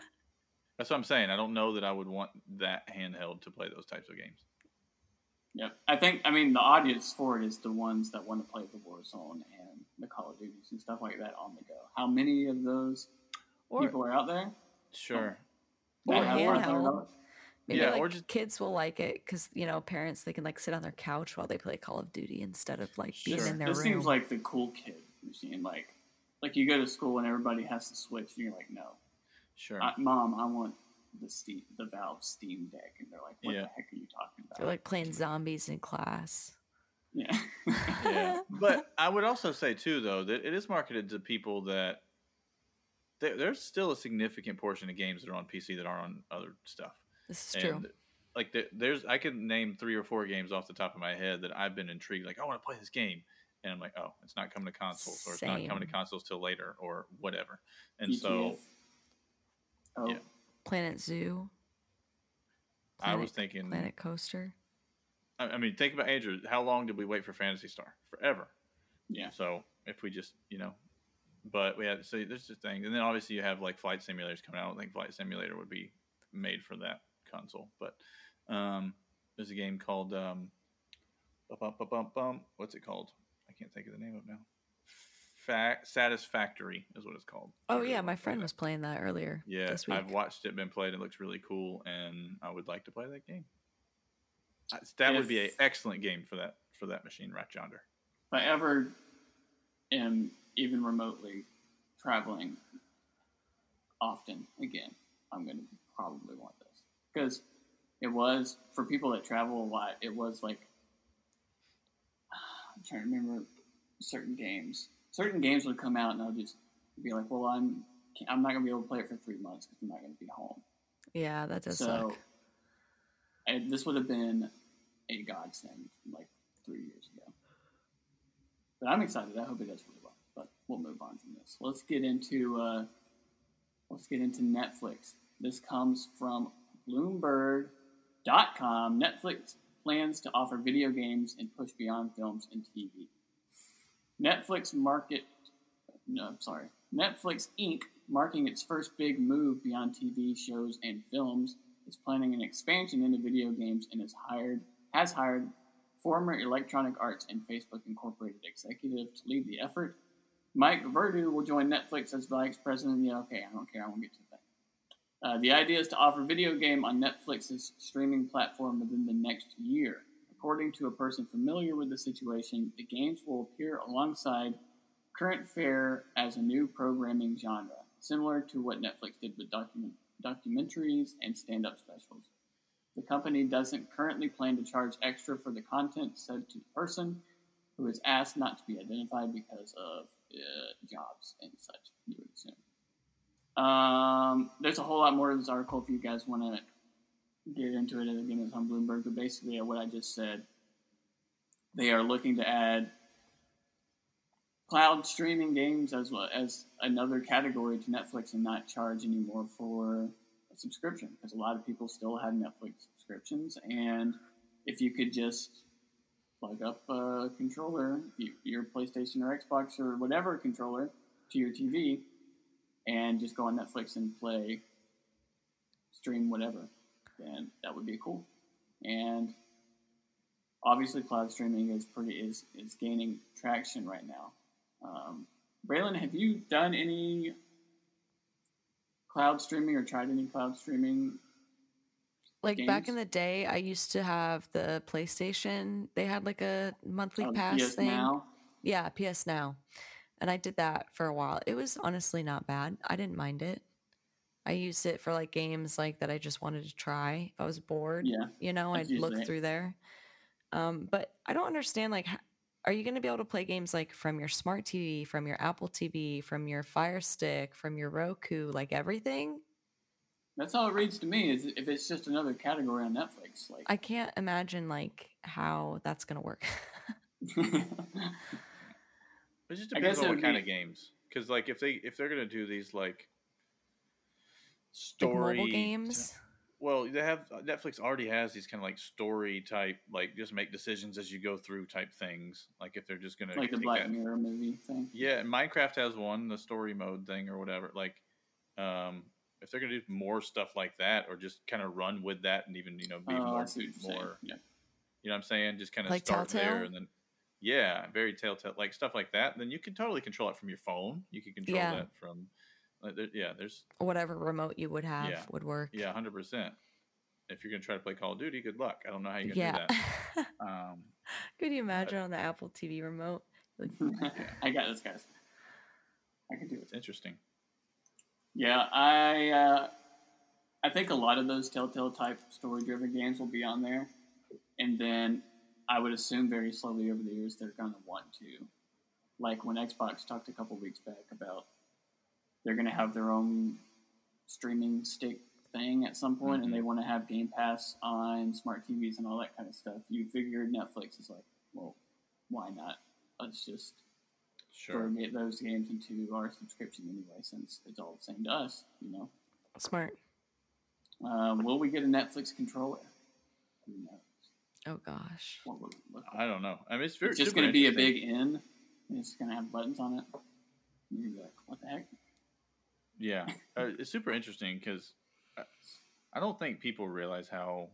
that's what I'm saying. I don't know that I would want that handheld to play those types of games. Yep. I think, I mean, the audience for it is the ones that want to play the Warzone and the Call of Duties and stuff like that on the go. How many of those Or people are out there? Sure. that Or handheld. maybe Yeah, like or just- kids will like it because you know parents they can like sit on their couch while they play Call of Duty instead of like being This, in their this room. seems like the cool kid machine. Like, like you go to school and everybody has to switch, and you're like, no, Sure. I, mom, I want the Steam, the Valve Steam Deck, and they're like, what Yeah. the heck are you talking about? They're like playing zombies in class. yeah, (laughs) yeah. But I would also say too, though, that it is marketed to people that there, there's still a significant portion of games that are on PC that aren't on other stuff. This is true. Like the, there's, I could name three or four games off the top of my head that I've been intrigued. Like I want to play this game, and I'm like, oh, it's not coming to consoles, or it's not coming to consoles till later, or whatever. And so, oh, yeah. Planet Zoo. I was thinking. Planet Coaster. I, I mean, think about Andrew. How long did we wait for Phantasy Star? Forever. Yeah. So if we just, you know, but we had so there's just things, and then obviously you have like flight simulators coming out. I don't think Flight Simulator would be made for that console, but um, there's a game called um, bum, bum, bum, bum, what's it called? I can't think of the name of it now. Fact Satisfactory is what it's called. Oh really yeah, my friend that. was playing that earlier. Yeah, this week. I've watched it, been played. It looks really cool, and I would like to play that game. I- That would be an excellent game for that for that machine right yonder. If I ever am even remotely traveling often again, I'm going to probably want this because it was for people that travel a lot. It was like (sighs) I'm trying to remember certain games. Certain games would come out, and I'll just be like, "Well, I'm I'm not going to be able to play it for three months because I'm not going to be home." yeah, that does so suck. and this would have been a godsend like three years ago. But I'm excited. I hope it does really well. But we'll move on from this. Let's get into uh, let's get into Netflix. This comes from Bloomberg.com. Netflix plans to offer video games and push beyond films and TV. Netflix market no, I'm sorry. Netflix Inc., marking its first big move beyond TV shows and films, is planning an expansion into video games and has hired has hired former Electronic Arts and Facebook Incorporated executive to lead the effort. Mike Verdu will join Netflix as vice president. Yeah, okay, I don't care. I won't get to thing. Uh, the idea is to offer video game on Netflix's streaming platform within the next year. According to a person familiar with the situation, the games will appear alongside current fare as a new programming genre, similar to what Netflix did with document, documentaries and stand up specials. The company doesn't currently plan to charge extra for the content, said to the person who is asked not to be identified because of uh, jobs and such, you would assume. Um, there's a whole lot more to this article if you guys want to get into it. Again, it's on Bloomberg, but basically, what I just said, they are looking to add cloud streaming games as well as another category to Netflix and not charge anymore for a subscription because a lot of people still have Netflix subscriptions and if you could just plug up a controller, your PlayStation or Xbox or whatever controller to your TV and just go on Netflix and play stream whatever, then that would be cool. And obviously cloud streaming is pretty is is gaining traction right now. Um, Braylon, have you done any cloud streaming or tried any cloud streaming? Like back in the day, I used to have the PlayStation. They had like a monthly on pass PS thing. Now? Yeah, PS Now. And I did that for a while. It was honestly not bad. I didn't mind it. I used it for like games like that I just wanted to try. If I was bored, Yeah, you know, I'd look usually it. through there. Um, but I don't understand like are you going to be able to play games like from your smart TV, from your Apple TV, from your Fire Stick, from your Roku, like everything? that's all it reads to me. Is if it's just another category on Netflix, like I can't imagine like how that's going to work. (laughs) It just I depends guess on what would kind be- of games. Because like if they if they're gonna do these like like story mobile games. well they have Netflix already has these kind of like story type like just make decisions as you go through type things. Like if they're just gonna like the Black that- Mirror movie thing. Yeah, and Minecraft has one, the story mode thing or whatever. Like, um, if they're gonna do more stuff like that, or just kind of run with that, and even you know be Oh, more, I see what you're more, Yeah. you know what I'm saying? Just kind of Like start there, and then yeah, very telltale, like stuff like that. Then you can totally control it from your phone. You can control Yeah. that from, like, there, yeah. There's Whatever remote you would have Yeah. would work. yeah, hundred percent. If you're gonna try to play Call of Duty, good luck. I don't know how you're gonna Yeah. do that. (laughs) Um, Could you imagine on the Apple TV remote? (laughs) (laughs) I got this, guys. I can do it. it's interesting. Yeah, I uh, I think a lot of those Telltale type story driven games will be on there, and then I would assume very slowly over the years they're going to want to, like when Xbox talked a couple weeks back about they're going to have their own streaming stick thing at some point, and they want to have Game Pass on smart TVs and all that kind of stuff. You figured Netflix is like, well, why not? Let's just Sure. throw get those games into our subscription anyway, since it's all the same to us, you know. smart. Um, will we get a Netflix controller? Who knows? Oh gosh. What would it look like? I don't know. I mean, it's very. It's just going to be a big N. It's going to have buttons on it. You're like, what the heck? Yeah, uh, it's super interesting because I, I don't think people realize how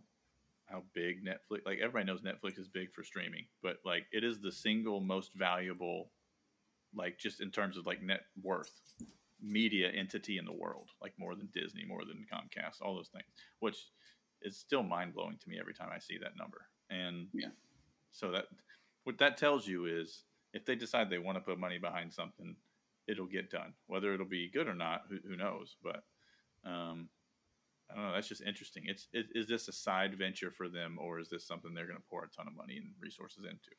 how big Netflix. Like everybody knows Netflix is big for streaming, but like it is the single most valuable, like just in terms of like net worth, media entity in the world. Like more than Disney, more than Comcast, all those things. Which is still mind blowing to me every time I see that number. And Yeah. so that what that tells you is if they decide they want to put money behind something, it'll get done. Whether it'll be good or not, who, who knows? But um, I don't know. That's just interesting. It's it, is this a side venture for them, or is this something they're going to pour a ton of money and resources into?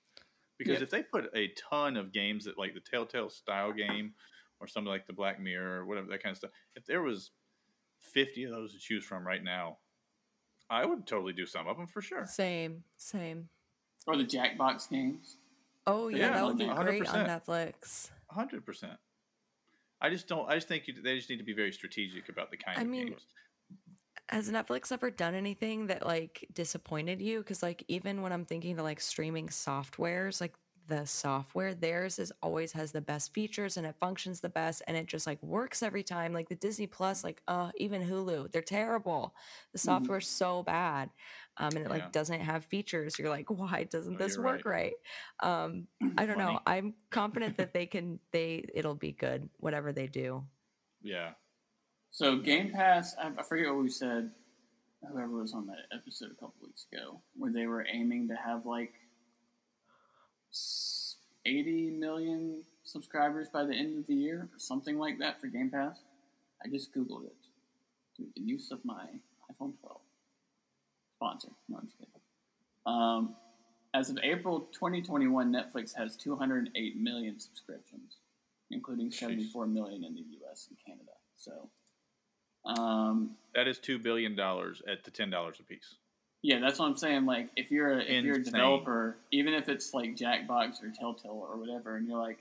Because Yeah. if they put a ton of games that like the Telltale style game, or something like the Black Mirror, or whatever that kind of stuff, if there was fifty of those to choose from right now, I would totally do some of them for sure. Same, same. Or the Jackbox games. Oh yeah, Yeah, that would be 100%. great on Netflix. hundred percent. I just don't. I just think you, they just need to be very strategic about the kind I of mean, games. Has Netflix ever done anything that like disappointed you? Because like even when I'm thinking to like streaming softwares, like the software theirs is always has the best features and it functions the best and it just like works every time. Like the Disney Plus, like uh even Hulu, they're terrible. The Mhm. software's so bad, um, and it Yeah. like doesn't have features. You're like, (laughs) why doesn't this work right? Um, I don't know. I'm confident that (laughs) they can. They it'll be good whatever they do. Yeah, So Game Pass, I, I forget what we said. Whoever was on that episode a couple weeks ago, where they were aiming to have like 80 million subscribers by the end of the year, or something like that for Game Pass. I just googled it. Through the use of my iPhone 12 sponsor. No, I'm just kidding. Um, as of April 2021, Netflix has 208 million subscriptions, including 74 million in the U.S. and Canada. So, um, that is two billion dollars at the ten dollars a piece. Yeah, that's what I'm saying. Like, if you're a, if you're a developer, even if it's like Jackbox or Telltale or whatever, and you're like,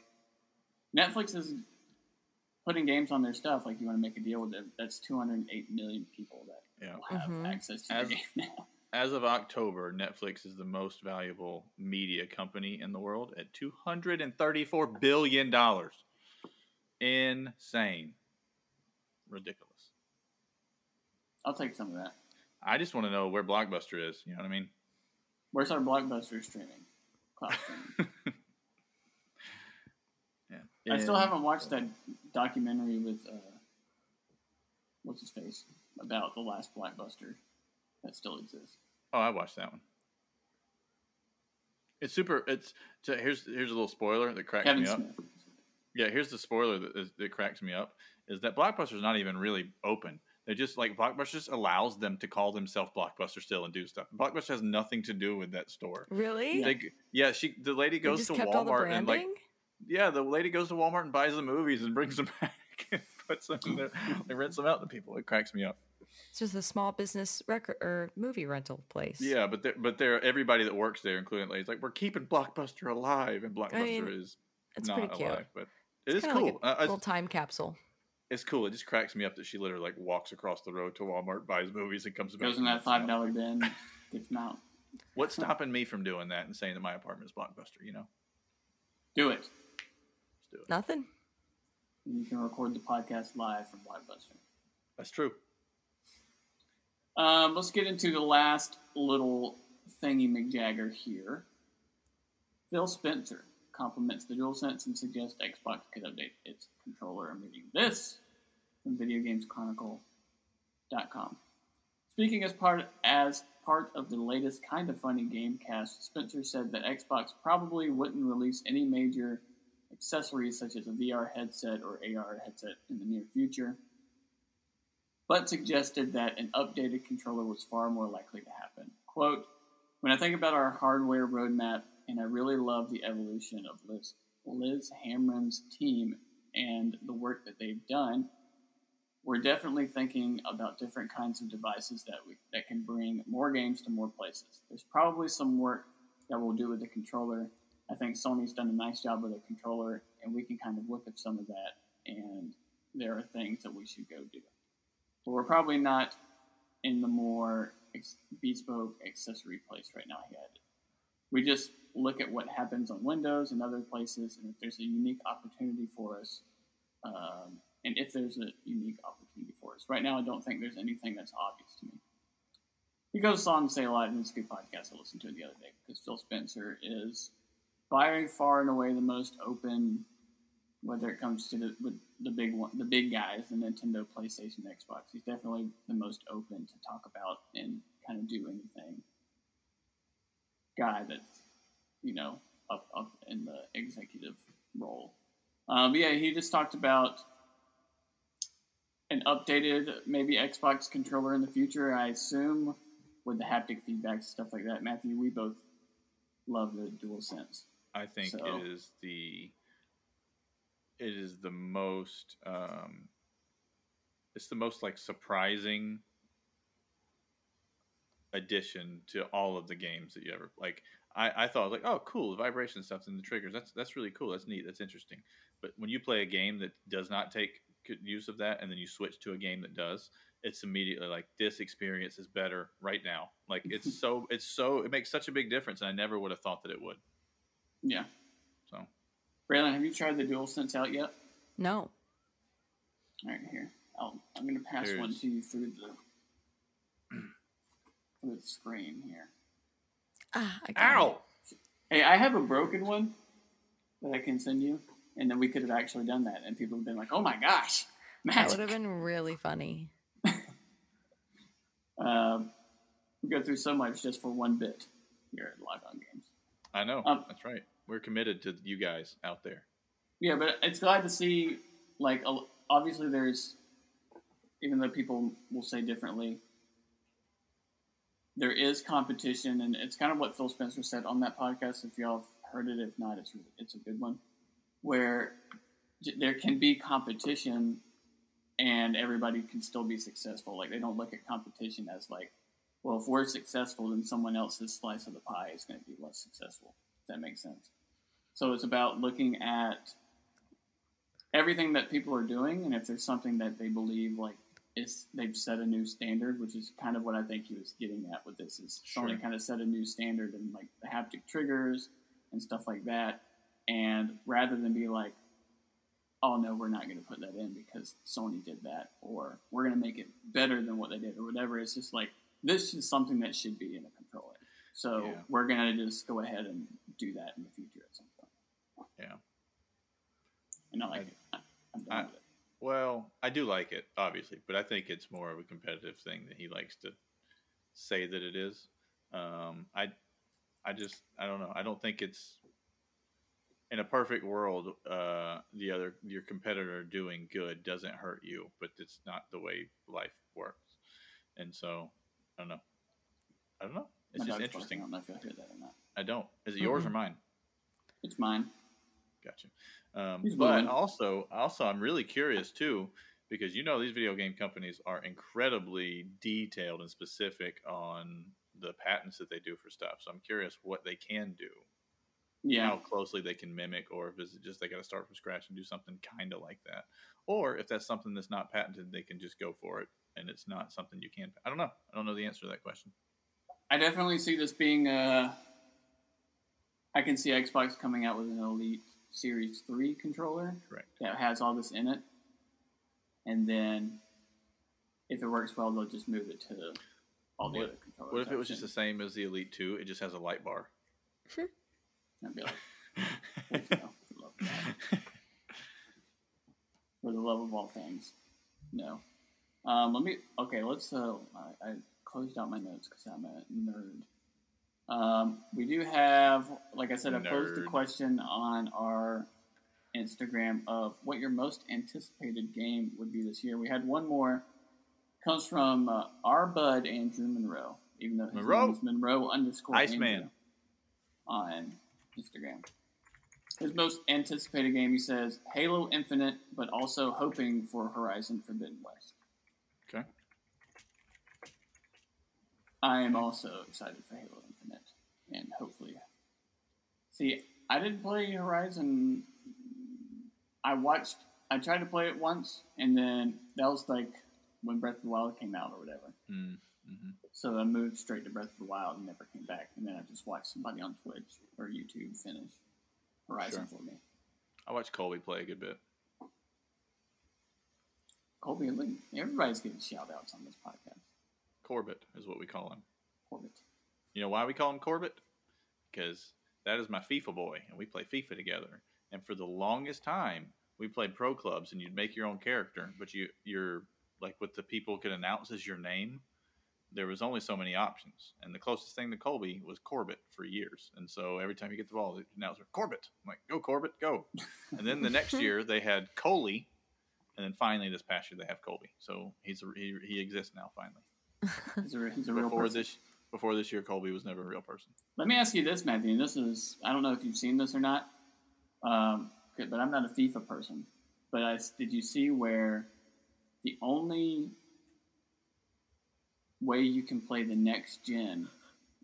Netflix is putting games on their stuff. Like, you want to make a deal with them. That's 208 million people that Yeah. will have Mhm. access to As- the game (laughs) now. As of October, Netflix is the most valuable media company in the world at two hundred and thirty-four billion dollars. Insane, ridiculous. I'll take some of that. I just want to know where Blockbuster is. You know what I mean? Where's our blockbuster streaming? Cloud (laughs) streaming. yeah. I still haven't watched that documentary with uh, what's his face about the last blockbuster that still exists. Oh, I watched that one. It's super. It's so here's here's a little spoiler that cracks Kevin me up. Smith. Yeah, here's the spoiler that, that cracks me up is that Blockbuster's not even really open. They just like Blockbuster just allows them to call themselves Blockbuster still and do stuff. Blockbuster has nothing to do with that store. Really? They, yeah, she the lady goes to kept all the Walmart and like yeah, the lady goes to Walmart and buys the movies and brings them (laughs) back and puts them in there. They rents them out to people. It cracks me up. It's just a small business record or movie rental place. Yeah, but they're, but they're everybody that works there, including ladies, like we're keeping Blockbuster alive, and Blockbuster mean, is it's not pretty cute. alive. But it is It's kinda cool. Like a Uh, it's- little time capsule. It's cool. It just cracks me up that she literally like walks across the road to Walmart, buys movies, and comes back. Goes in that five dollar bin, gets them out. What's stopping me from doing that and saying that my apartment is Blockbuster? You know, Do it. let's do it. Nothing. You can record the podcast live from Blockbuster. That's true. Um, let's get into the last little thingy McJagger here. Phil Spencer compliments the DualSense and suggests Xbox could update its controller. I'm reading this from VideoGamesChronicle.com. Speaking as part as part of the latest kind of funny Gamecast, Spencer said that Xbox probably wouldn't release any major accessories such as a VR headset or AR headset in the near future but suggested that an updated controller was far more likely to happen. Quote, when I think about our hardware roadmap, and I really love the evolution of Liz, Liz Hamren's team and the work that they've done, we're definitely thinking about different kinds of devices that we that can bring more games to more places. There's probably some work that we'll do with the controller. I think Sony's done a nice job with the controller, and we can kind of look at some of that, and there are things that we should go do but we're probably not in the more bespoke accessory place right now. Had we just look at what happens on Windows and other places, and if there's a unique opportunity for us, um, and if there's a unique opportunity for us. Right now, I don't think there's anything that's obvious to me. He goes on to say a lot, it's a good podcast I listened to the other day because Phil Spencer is by far and away the most open, whether it comes to the the big one, the big guys, the Nintendo, PlayStation, Xbox. He's definitely the most open to talk about and kind of do anything. Guy that's you know up up in the executive role. Um, yeah, he just talked about an updated maybe Xbox controller in the future. I assume with the haptic feedback stuff like that. Matthew, we both love the DualSense. I think So- it is the it is the most um, it's the most like surprising addition to all of the games that you ever like. I, I thought like, oh, cool, the vibration stuff and the triggers. That's that's really cool. That's neat. That's interesting. But when you play a game that does not take good use of that, and then you switch to a game that does, it's immediately like this experience is better right now. Like it's (laughs) so it's so it makes such a big difference, and I never would have thought that it would. Yeah. So Braylon, have you tried the DualSense out yet? No. All right, here. I'll, I'm going to pass one to you through the through the screen here. Ah, I got it. Hey, I have a broken one that I can send you, and then we could have actually done that, and people have been like, "Oh my gosh, That would have been really funny. (laughs) Um, we go through so much just for one bit here at Log On Games. I know. Um, That's right. We're committed to you guys out there. Yeah, but it's glad to see. Like, obviously, there's even though people will say differently, there is competition, and it's kind of what Phil Spencer said on that podcast. If y'all have heard it, if not, it's it's a good one. Where there can be competition, and everybody can still be successful. Like they don't look at competition as like, well, if we're successful, then someone else's slice of the pie is going to be less successful. If that makes sense. So it's about looking at everything that people are doing, and if there's something that they believe like is they've set a new standard, which is kind of what I think he was getting at with this is Sony Sure. kind of set a new standard and like the haptic triggers and stuff like that, and rather than be like, oh no, we're not going to put that in because Sony did that, or we're going to make it better than what they did, or whatever. It's just like this is something that should be in a controller. So Yeah. we're going to just go ahead and do that in the future at some point. Yeah. And I like I- it. I, I'm done I- with it. Well, I do like it, obviously, but I think it's more of a competitive thing that he likes to say that it is. Um, I, I just, I don't know. I don't think it's in a perfect world. Uh, the other, your competitor doing good doesn't hurt you, but it's not the way life works. And so, I don't know. I don't know. It's My just interesting. I don't know if you'll hear that or not. I don't. Is it yours or mine? It's mine. Gotcha. Um, but willing. also, also, I'm really curious too, because you know these video game companies are incredibly detailed and specific on the patents that they do for stuff. So I'm curious what they can do, Yeah. how closely they can mimic, or if it's just they got to start from scratch and do something kind of like that, or if that's something that's not patented, they can just go for it, and it's not something you can. I don't know. I don't know the answer to that question. I definitely see this being uh I can see Xbox coming out with an Elite Series 3 controller Correct. that has all this in it. And then if it works well, they'll just move it to all the What- other controllers. What if it was just the same as the Elite Two? It just has a light bar. seen. I'd be like, you for the love of for the love of all things. No. Um, let me. Okay, let's. Uh, I, I closed out my notes because I'm a nerd. Um, we do have, like I said, I posed a question on our Instagram of what your most anticipated game would be this year. We had one more. Comes from uh, our bud Andrew Monroe, even though his Monroe. name is Monroe underscore Iceman. On Instagram. His most anticipated game, he says, Halo Infinite, but also hoping for Horizon Forbidden West. Okay. I am also excited for Halo and hopefully. See, I didn't play Horizon. I watched. I tried to play it once, and then that was like when Breath of the Wild came out or whatever. Mm, Mhm. So I moved straight to Breath of the Wild and never came back. And then I just watched somebody on Twitch or YouTube finish Horizon Sure. for me. I watched Colby play a good bit. Colby, look, everybody's getting shout outs on this podcast. Corbett is what we call him. Corbett. You know why we call him Corbett? Because that is my FIFA boy, and we play FIFA together. And for the longest time, we played pro clubs, and you'd make your own character, but you you're like what the people could announce as your name. There was only so many options, and the closest thing to Colby was Corbett for years. And so every time you get the ball, the announcer Corbett. I'm like, go Corbett, go. and then the next (laughs) year they had Coley, and then finally this past year they have Colby. So he's a, he he exists now finally. (laughs) He's a, he's a real Before person. this before this year, Colby was never a real person. Let me ask you this, Matthew. and This is I don't know if you've seen this or not, um, but I'm not a FIFA person. But I, did you see where the only way you can play the next gen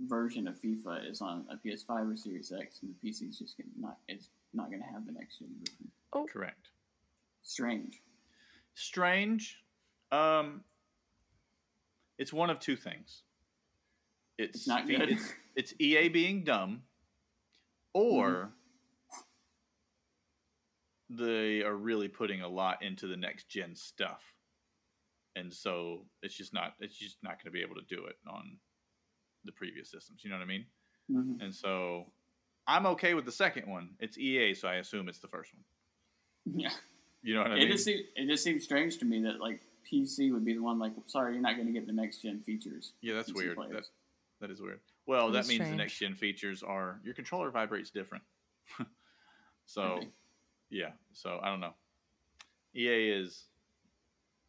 version of FIFA is on a PS5 or Series X, and the PC is just gonna not is not going to have the next gen version. Correct. Strange. strange. Um, it's one of two things. It's, It's not good. It's, it's EA being dumb, or Mm-hmm. they are really putting a lot into the next gen stuff, and so it's just not. It's just not going to be able to do it on the previous systems. You know what I mean? Mhm. And so I'm okay with the second one. It's EA, so I assume it's the first one. Yeah. You know what I It mean? just it just seems strange to me that like PC would be the one like sorry you're not going to get the next gen features. Yeah, that's weird. That, that is weird. Well, That that is means the next gen features are your controller vibrates different. (laughs) so, Maybe. yeah. So I don't know. EA is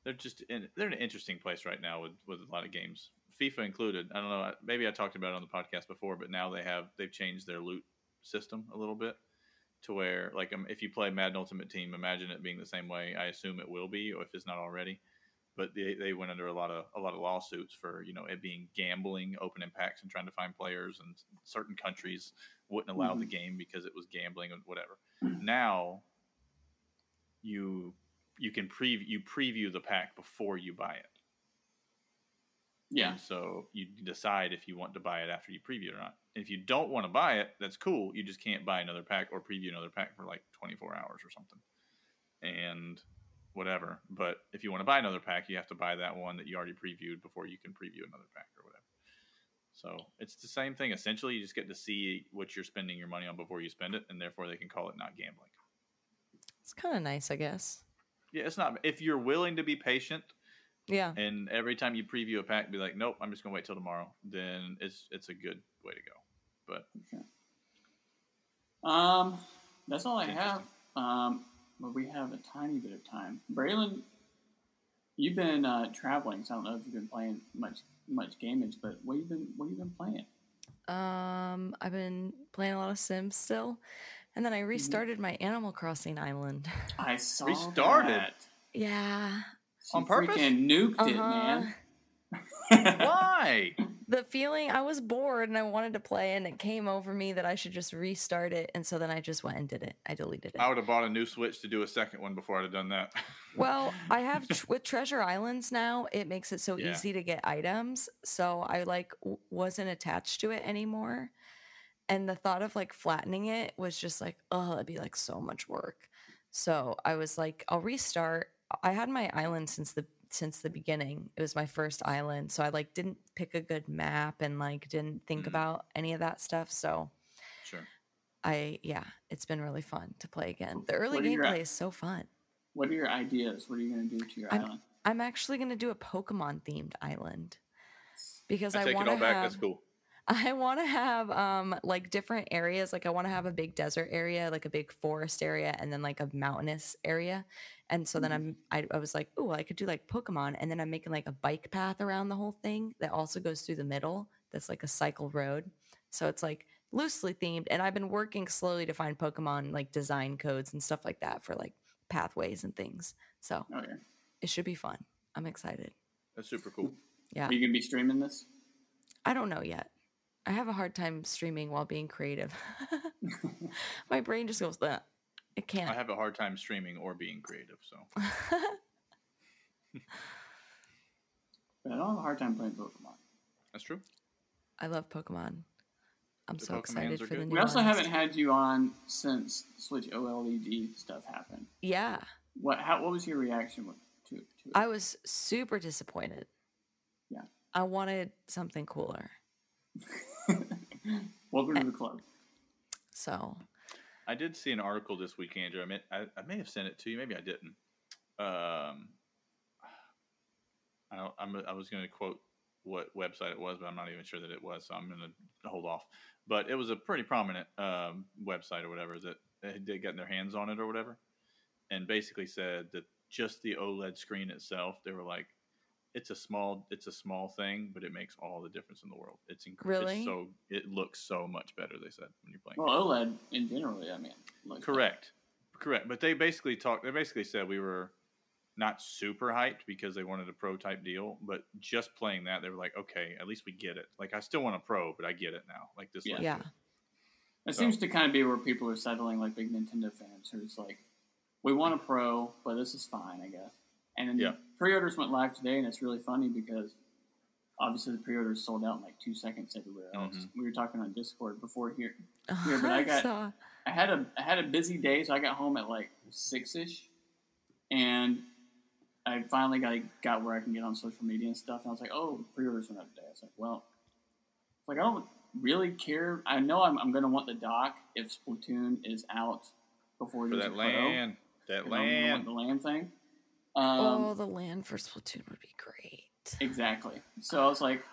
they're just in they're in an interesting place right now with with a lot of games, FIFA included. I don't know. Maybe I talked about it on the podcast before, but now they have they've changed their loot system a little bit to where like um, if you play Madden Ultimate Team, imagine it being the same way. I assume it will be, or if it's not already. But they, they went under a lot of a lot of lawsuits for you know it being gambling, opening packs, and trying to find players. And certain countries wouldn't allow the mm-hmm. game because it was gambling and whatever. now you you can preview you preview the pack before you buy it. Yeah. And so you decide if you want to buy it after you preview it or not. If you don't want to buy it, that's cool. You just can't buy another pack or preview another pack for like 24 hours or something. And whatever. But if you want to buy another pack, you have to buy that one that you already previewed before you can preview another pack or whatever. So it's the same thing. Essentially, you just get to see what you're spending your money on before you spend it, and therefore they can call it not gambling. It's kind of nice, I guess. Yeah, it's not. If you're willing to be patient, Yeah. and every time you preview a pack, be like, nope, I'm just gonna wait till tomorrow. Then it's it's a good way to go. But Um, that's all I have. Um, but we have a tiny bit of time. Braylon, you've been uh, traveling, so I don't know if you've been playing much much gamage, but what you been what you been playing? Um, I've been playing a lot of Sims still, and then I restarted my Animal Crossing island. I saw Restarted? that. yeah. She On purpose? freaking nuked it, Uh-huh. man. Why? The feeling I was bored and I wanted to play, and it came over me that I should just restart it, and so then I just went and did it. I deleted it. I would have bought a new Switch to do a second one before I'd have done that. (laughs) Well, I have tr- with Treasure Islands now. It makes it so Yeah. easy to get items, so I like wasn't attached to it anymore. And the thought of like flattening it was just like, oh, it'd be like so much work. So I was like, I'll restart. I had my island since the since the beginning. It was my first island, so I like didn't pick a good map and like didn't think Mhm. about any of that stuff. So sure. I yeah, it's been really fun to play again. The early What are your- gameplay is so fun. what are your ideas? What are you going to do to your I'm- island? I'm actually gonna do a Pokemon themed island because I I, take it want to all back. have That's cool. I want to have um like different areas. Like I want to have a big desert area, like a big forest area, and then like a mountainous area. And so then I'm I, I was like, oh, I could do like Pokemon, and then I'm making like a bike path around the whole thing that also goes through the middle. That's like a cycle road. So it's like loosely themed, and I've been working slowly to find Pokemon like design codes and stuff like that for like pathways and things. So Oh yeah. it should be fun. I'm excited. That's super cool. Yeah. Are you going to be streaming this? I don't know yet. I have a hard time streaming while being creative. (laughs) My brain just goes, Ugh. it can't. I have a hard time streaming or being creative. So (laughs) But I don't have a hard time playing Pokemon. That's true. I love Pokemon. I'm The so Pokemans excited are for the good. new We also ones. haven't had you on since Switch OLED stuff happened. Yeah, What how what was your reaction with, to to it? I was super disappointed. Yeah. I wanted something cooler. (laughs) (laughs) Welcome to the club. So I did see an article this week, Andrew. I, meant, I, I may have sent it to you. Maybe I didn't. Um, I, I'm, I was going to quote what website it was, but I'm not even sure that it was, so I'm going to hold off. But it was a pretty prominent um, website or whatever that they got their hands on it or whatever, and basically said that just the OLED screen itself, they were like, it's a small, it's a small thing, but it makes all the difference in the world. It's incredible. Really? so it looks so much better. They said when you're playing. Well, OLED in general, I mean, looks Correct. Correct. But they basically talked they basically said we were not super hyped because they wanted a pro type deal, but just playing that they were like, okay, at least we get it. Like I still want a pro, but I get it now. Like this Yeah. yeah, you- It So- seems to kind of be where people are settling, like big Nintendo fans, who's like, we want a pro, but this is fine, I guess. And Yeah. the pre-orders went live today, and it's really funny because obviously the pre-orders sold out in like two seconds everywhere else. Mhm. We were talking on Discord before here. (laughs) Here, but I got- saw- I had a I had a busy day, so I got home at like six ish, and I finally got got where I can get on social media and stuff. And I was like, oh, pre-orders went up today. I was like, well, it's like I don't really care. I know I'm, I'm going to want the dock if Splatoon is out before for there's a that pro. LAN. That And I'm gonna want LAN. the LAN thing. Um, oh, the LAN for Splatoon would be great. Exactly. So I was like,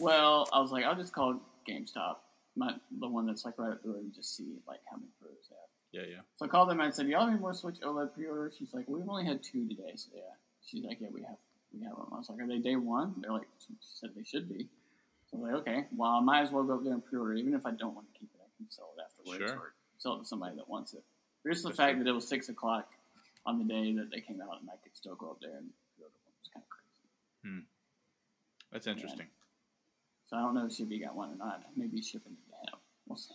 well, I was like, I'll just call GameStop, my, the one that's like right up the road, and just see like how many pros they have. Yeah, yeah. So I called them and I said, "Y'all have any more Switch OLED pre-orders?" She's like, "We've only had two today." So yeah, she's like, "Yeah, we have, we have them." I was like, "Are they day one?" They're like, "She said they should be." So I was like, "Okay, well, I might as well go up there and pre-order, even if I don't want to keep it. I can sell it afterwards Sure. or sell it to somebody that wants it." But just the That's fact good. that it was six o'clock on the day that they came out, and I could still go up there and pre-order them was kind of crazy. That's interesting. So I don't know if Shibby got one or not. Maybe shipping it to him. We'll see.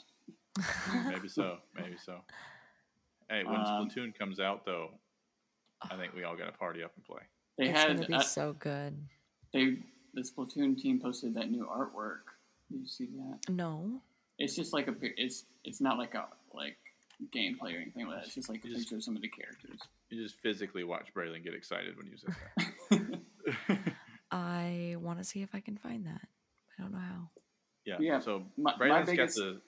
Maybe so. Maybe so. Hey, when Um, Splatoon comes out though, I think we all got to party up and play. They it's had gonna be uh, so good. they the Splatoon team posted that new artwork. Did you see that? No, It's just like a it's it's not like a like gameplay or anything like that. It's just like a You just- picture of some of the characters. You just physically watch Braylon get excited when you say that. (laughs) I want to see if I can find that. I don't know how. yeah. Yeah, So my- my biggest- got the.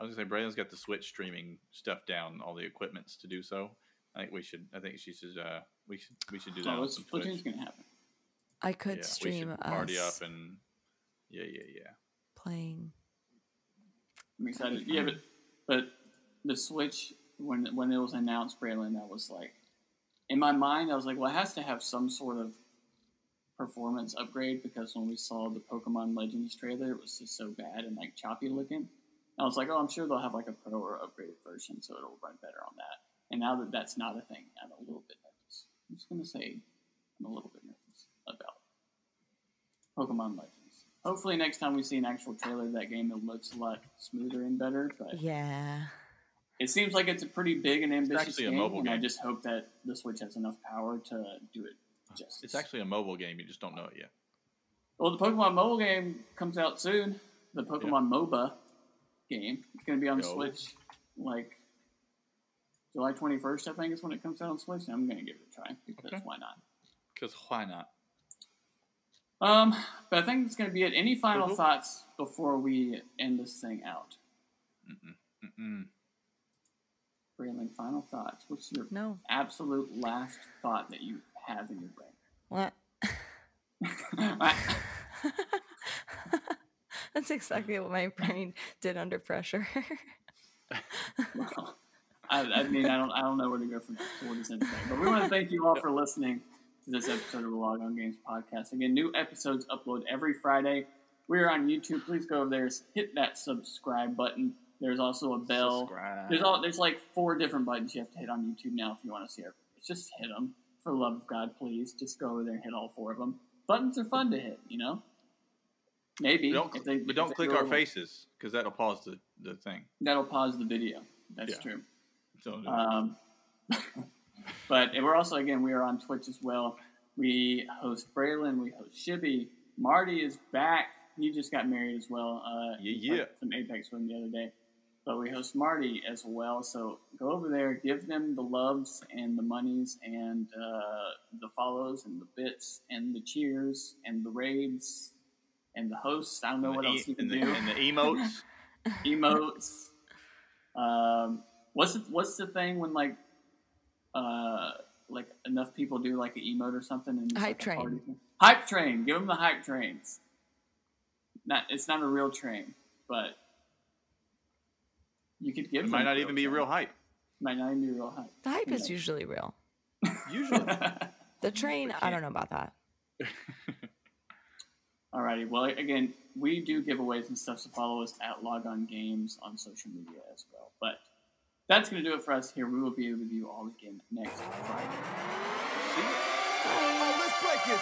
I was gonna say Braylon's got the Switch streaming stuff down, all the equipments to do so. I think we should. I think she should. Uh, we should. We should do that Oh, on it's. Splatoon's gonna happen. I could yeah, stream we should party us up and. Yeah, yeah, yeah. playing. I'm excited. Yeah, but but the Switch when when it was announced, Braylon, that was like in my mind. I was like, well, it has to have some sort of performance upgrade because when we saw the Pokemon Legends trailer, it was just so bad and like choppy looking. I was like, oh, I'm sure they'll have like a pro or upgraded version, so it'll run better on that. And now that that's not a thing, I'm a little bit nervous. I'm just gonna say I'm a little bit nervous about Pokemon Legends. Hopefully, next time we see an actual trailer of that game, it looks a lot smoother and better. But Yeah. It seems like it's a pretty big and ambitious actually a game, mobile and I just hope that the Switch has enough power to do it justice. It's actually a mobile game. You just don't know it yet. well, the Pokemon mobile game comes out soon. The Pokemon MOBA game. It's going to be on the Yo. Switch, like July 21st, I think is when it comes out on Switch. And I'm going to give it a try because Okay. why not? Because why not? Um, but I think it's going to be it. Any final Mhm. thoughts before we end this thing out? Mm-mm. Braylon, final thoughts. What's your No. absolute last thought that you have in your brain? What? (laughs) That's exactly what my brain did under pressure. Well, I, I mean, I don't, I don't know where to go from there. So we'll just end it there. But we want to thank you all for listening to this episode of the Log On Games podcast. Again, new episodes upload every Friday. We are on YouTube. Please go over there, hit that subscribe button. There's also a bell. Subscribe. There's all there's like four different buttons you have to hit on YouTube now if you want to see our. Just hit them for the love of God, please. Just go over there and hit all four of them. Buttons are fun to hit, you know. Maybe, But don't, if they- but don't they click our faces because that'll pause the, the thing. That'll pause the video. That's Yeah. true. So Um, (laughs) but we're also again we are on Twitch as well. We host Braylon, we host Shibby. Marty is back he just got married as well. Uh, Yeah, yeah. Some Apex with him the other day. But we host Marty as well. So go over there, give them the loves and the monies and uh, the follows and the bits and the cheers and the raids and the hosts. I don't know what the, else you e- can and, do. the, and the emotes. (laughs) emotes. Um, what's the, what's the thing when like uh like enough people do like an emote or something and it's Hype like train. Hype train. Give them the hype trains. Not it's not a real train, but you could give. It might not even be train. real hype. Might not even be real hype. The hype Who is knows? usually real. (laughs) Usually. (laughs) The train, I don't know about that. (laughs) Alrighty. Well, again, we do giveaways and stuff, so follow us at Log On Games on social media as well. But that's going to do it for us here. We will be with you all again next Friday. See ya.